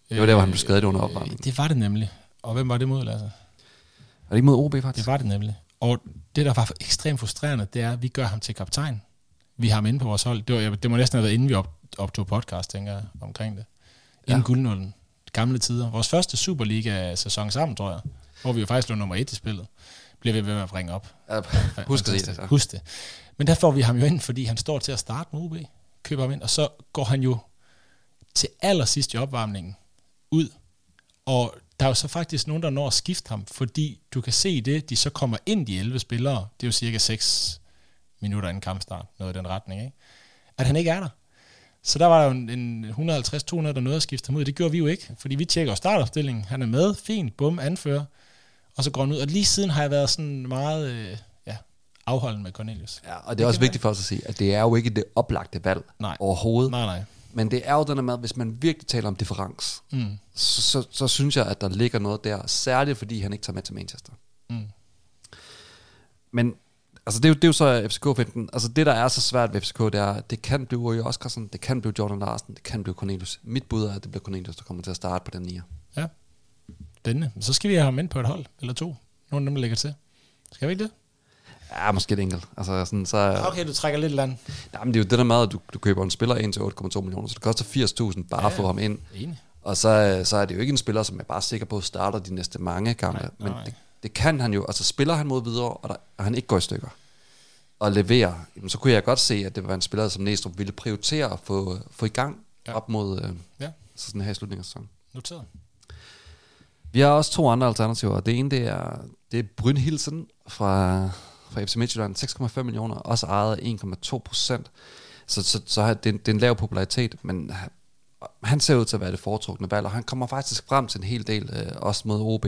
Det var der, hvor han blev skadet under opvarmningen. Øh, det var det nemlig. Og hvem var det mod, Lasse? Var det ikke mod OB, faktisk? Det var det nemlig. Og det, der var ekstremt frustrerende, det er, at vi gør ham til kaptajn. Vi har ham inde på vores hold. Det, var, det må næsten have været, inden vi op, optog podcast, tænker jeg, omkring det. Inden ja. guldnullen. Gamle tider. Vores første Superliga-sæson sammen, tror jeg. Hvor vi jo faktisk lå nummer et i spillet. Bliver vi ved med at bringe op. Ja, husk det. Husk det. Men der får vi ham jo ind, fordi han står til at starte med UB. Køber ham ind, og så går han jo til allersidst i opvarmningen ud. Og der er jo så faktisk nogen, der når at skifte ham, fordi du kan se det, de så kommer ind, de 11 spillere, det er jo cirka 6 minutter inden kampstart, noget i den retning, ikke? at han ikke er der. Så der var der jo en, en 150-200, der nåede at skifte ham ud. Det gjorde vi jo ikke, fordi vi tjekker startopstillingen. Han er med, fint, bum, anfører. Og så går han ud. Og lige siden har jeg været sådan meget øh, ja, afholden med Cornelius. Ja, og det er det også vigtigt for os at sige, at det er jo ikke det oplagte valg nej. overhovedet. Nej, nej. Men det er jo den med, at hvis man virkelig taler om difference, mm. så, så, så synes jeg, at der ligger noget der. Særligt fordi han ikke tager med til Manchester. Mm. Men Altså det er jo, det er jo så FCK-finten. Altså det, der er så svært ved FCK, det er, det kan blive Røge Oscarsen, det kan blive Jordan Larsen, det kan blive Cornelius. Mit bud er, at det bliver Cornelius, der kommer til at starte på den nier. Ja, spændende. Så skal vi have ham ind på et hold, eller to. Nogle af dem, der lægger til. Skal vi ikke det? Ja, måske et enkelt. Altså, sådan, så, okay, du trækker lidt land. Ja, men det er jo det der med, at du, du køber en spiller ind til 8,2 millioner, så det koster 80.000 bare ja, at få ham ind. Enig. Og så, så er det jo ikke en spiller, som er bare sikker på at starte de næste mange gange. Nej, men nej. Det, det, kan han jo. Altså spiller han mod videre, og, der, og han ikke går i stykker at levere, jamen, så kunne jeg godt se, at det var en spiller, som Næstrup ville prioritere at få, få i gang ja. op mod øh, ja. så sådan her i slutningen af sæsonen. Noteret. Vi har også to andre alternativer. Det ene, det er, det er Brynhilsen fra, fra FC Midtjylland. 6,5 millioner, også ejet 1,2 procent. Så, så, så det, det er en lav popularitet, men han ser ud til at være det foretrukne valg, og han kommer faktisk frem til en hel del, øh, også mod OB.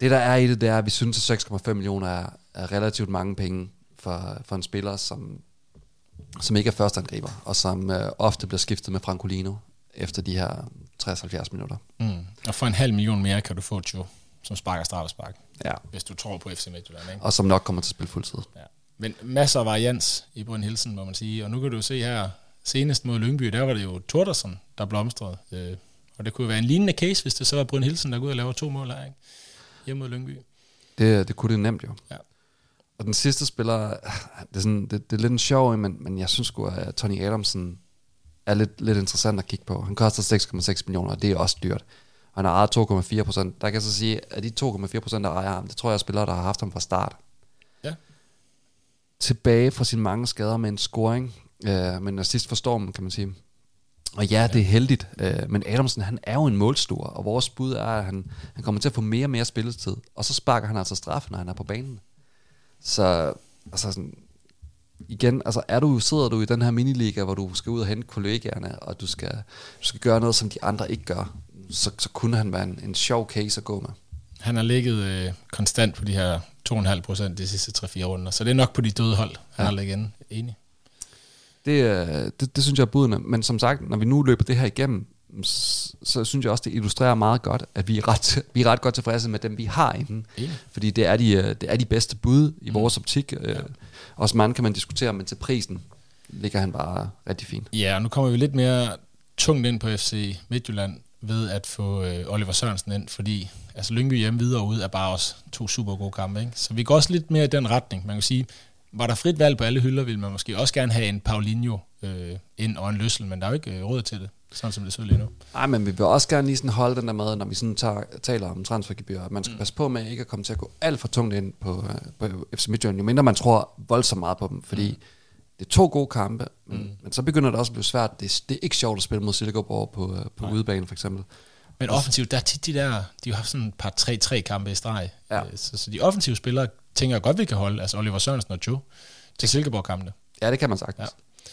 Det der er i det, det er, at vi synes, at 6,5 millioner er, er relativt mange penge for, for en spiller, som, som ikke er førsteangriber, og som øh, ofte bliver skiftet med Francolino efter de her 60-70 minutter. Mm. Og for en halv million mere kan du få Joe, som sparker straffespark. Ja. Hvis du tror på FC Midtjylland. Ikke? Og som nok kommer til at spille fuldtid. Ja. Men masser af varians i Brun Hilsen, må man sige. Og nu kan du se her, senest mod Lyngby, der var det jo Tordersen, der blomstrede. Øh, og det kunne være en lignende case, hvis det så var Brun Hilsen, der går ud og laver to mål her, ikke? hjemme mod Lyngby. Det, det kunne det nemt jo. Ja. Og den sidste spiller, det er, sådan, det, det er lidt en sjov, men, men jeg synes sgu, at Tony Adamsen er lidt, lidt interessant at kigge på. Han koster 6,6 millioner, og det er også dyrt. Han har ejet 2,4 procent. Der kan jeg så sige, at de 2,4 procent, der ejer ham, det tror jeg er spillere, der har haft ham fra start. Ja. Tilbage fra sine mange skader med en scoring, øh, men assist for stormen, kan man sige. Og ja, det er heldigt, øh, men Adamsen han er jo en målstor, og vores bud er, at han, han kommer til at få mere og mere spilletid, og så sparker han altså straffe, når han er på banen. Så altså sådan, igen, altså er du, sidder du i den her miniliga, hvor du skal ud og hente kollegaerne, og du skal, du skal gøre noget, som de andre ikke gør, så, så kunne han være en, en sjov case at gå med. Han har ligget øh, konstant på de her 2,5 procent de sidste 3-4 runder, så det er nok på de døde hold, han ja. har ligget inde. Enig. Det, øh, det, det synes jeg er budene, men som sagt, når vi nu løber det her igennem, så, så synes jeg også, det illustrerer meget godt, at vi er ret, vi er ret godt tilfredse med dem, vi har inden. Ja. Fordi det er, de, øh, det er de bedste bud i mm. vores optik. Øh, ja. Også mange kan man diskutere, men til prisen ligger han bare rigtig fint. Ja, og nu kommer vi lidt mere tungt ind på FC Midtjylland ved at få øh, Oliver Sørensen ind, fordi altså Lyngby hjemme videre ud er bare også to super gode kampe. Ikke? Så vi går også lidt mere i den retning. Man kan sige, var der frit valg på alle hylder, ville man måske også gerne have en Paulinho øh, ind og en Løssel, men der er jo ikke øh, råd til det, sådan som det ser lige nu. Nej, men vi vil også gerne lige sådan holde den der med, når vi sådan tager, taler om transfergebyr, man skal mm. passe på med ikke at komme til at gå alt for tungt ind på, øh, på FC Midtjylland, jo mindre man tror voldsomt meget på dem, fordi mm. Det er to gode kampe, men, mm. men så begynder det også at blive svært. Det, det er ikke sjovt at spille mod Silkeborg på, på udebane for eksempel. Men offensivt, der er tit de der, de har haft sådan et par 3-3 kampe i streg. Ja. Øh, så, så de offensive spillere tænker jeg godt, vi kan holde, altså Oliver Sørensen og Joe, til Silkeborg-kampene. Ja, det kan man sagtens. Ja.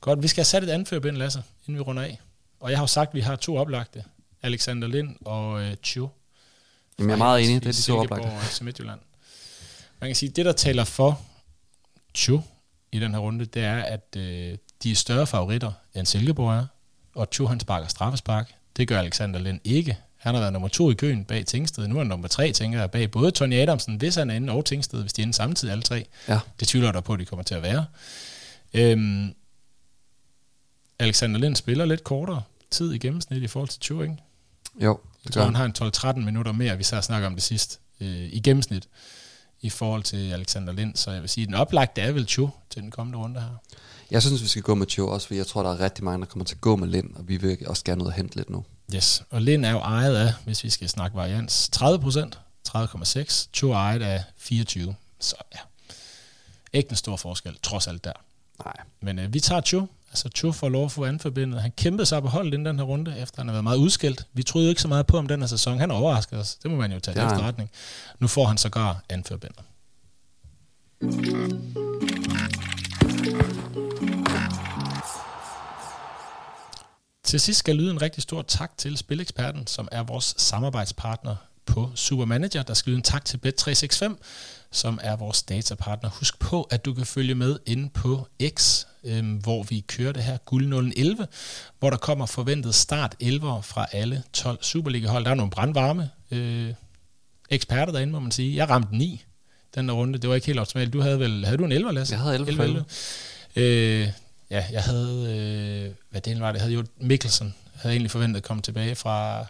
Godt, vi skal have sat et anførbind, Lasse, inden vi runder af. Og jeg har jo sagt, at vi har to oplagte. Alexander Lind og øh, Cho. Jamen, jeg er meget enig, det er de to oplagte. Og Midtjylland. Man kan sige, at det, der taler for Cho i den her runde, det er, at øh, de er større favoritter, end Silkeborg er. Og Cho, han sparker straffespark. Det gør Alexander Lind ikke. Han har været nummer to i køen bag Tingsted. Nu er han nummer tre, tænker jeg, bag både Tony Adamsen, hvis han er inde, og Tingsted, hvis de er inde samtidig alle tre. Ja. Det tvivler der på, at de kommer til at være. Øhm, Alexander Lind spiller lidt kortere tid i gennemsnit i forhold til Turing. Jo, det gør han. har en 12-13 minutter mere, vi så snakker om det sidst, øh, i gennemsnit i forhold til Alexander Lind. Så jeg vil sige, at den oplagte er vel Chu til den kommende runde her. Jeg synes, vi skal gå med Chu også, for jeg tror, der er rigtig mange, der kommer til at gå med Lind, og vi vil også gerne ud og hente lidt nu. Yes, og Lind er jo ejet af, hvis vi skal snakke varians, 30 procent, 30,6. Chu er ejet af 24. Så ja, ikke en stor forskel, trods alt der. Nej. Men øh, vi tager Chu. Altså Chu får lov at få anforbindet. Han kæmpede sig på holdet inden den her runde, efter han har været meget udskilt. Vi troede ikke så meget på om den her sæson. Han overraskede os. Det må man jo tage til efterretning. Nu får han sågar anforbindet. Til sidst skal lyde en rigtig stor tak til Spileksperten, som er vores samarbejdspartner på Supermanager. Der skal lyde en tak til Bet365, som er vores datapartner. Husk på, at du kan følge med inde på X, øh, hvor vi kører det her guld 011, hvor der kommer forventet start 11 fra alle 12 Superliga-hold. Der er nogle brandvarme øh, eksperter derinde, må man sige. Jeg ramte 9 den der runde. Det var ikke helt optimalt. Du havde vel, havde du en 11, Lasse? Jeg havde 11, 11, 11. Øh, ja, jeg havde, øh, hvad det var, det havde jo Mikkelsen, havde egentlig forventet at komme tilbage fra,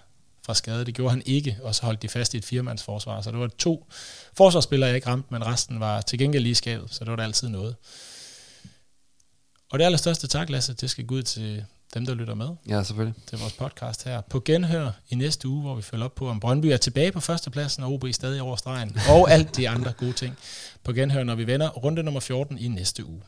fra skade. Det gjorde han ikke, og så holdt de fast i et firemandsforsvar. Så det var to forsvarsspillere, jeg ikke ramte, men resten var til gengæld lige skabet, så det var der altid noget. Og det allerstørste tak, Lasse, det skal gå ud til dem, der lytter med. Ja, selvfølgelig. Er vores podcast her. På genhør i næste uge, hvor vi følger op på, om Brøndby er tilbage på førstepladsen, og OB stadig over stregen, og alt de andre gode ting. På genhør, når vi vender runde nummer 14 i næste uge.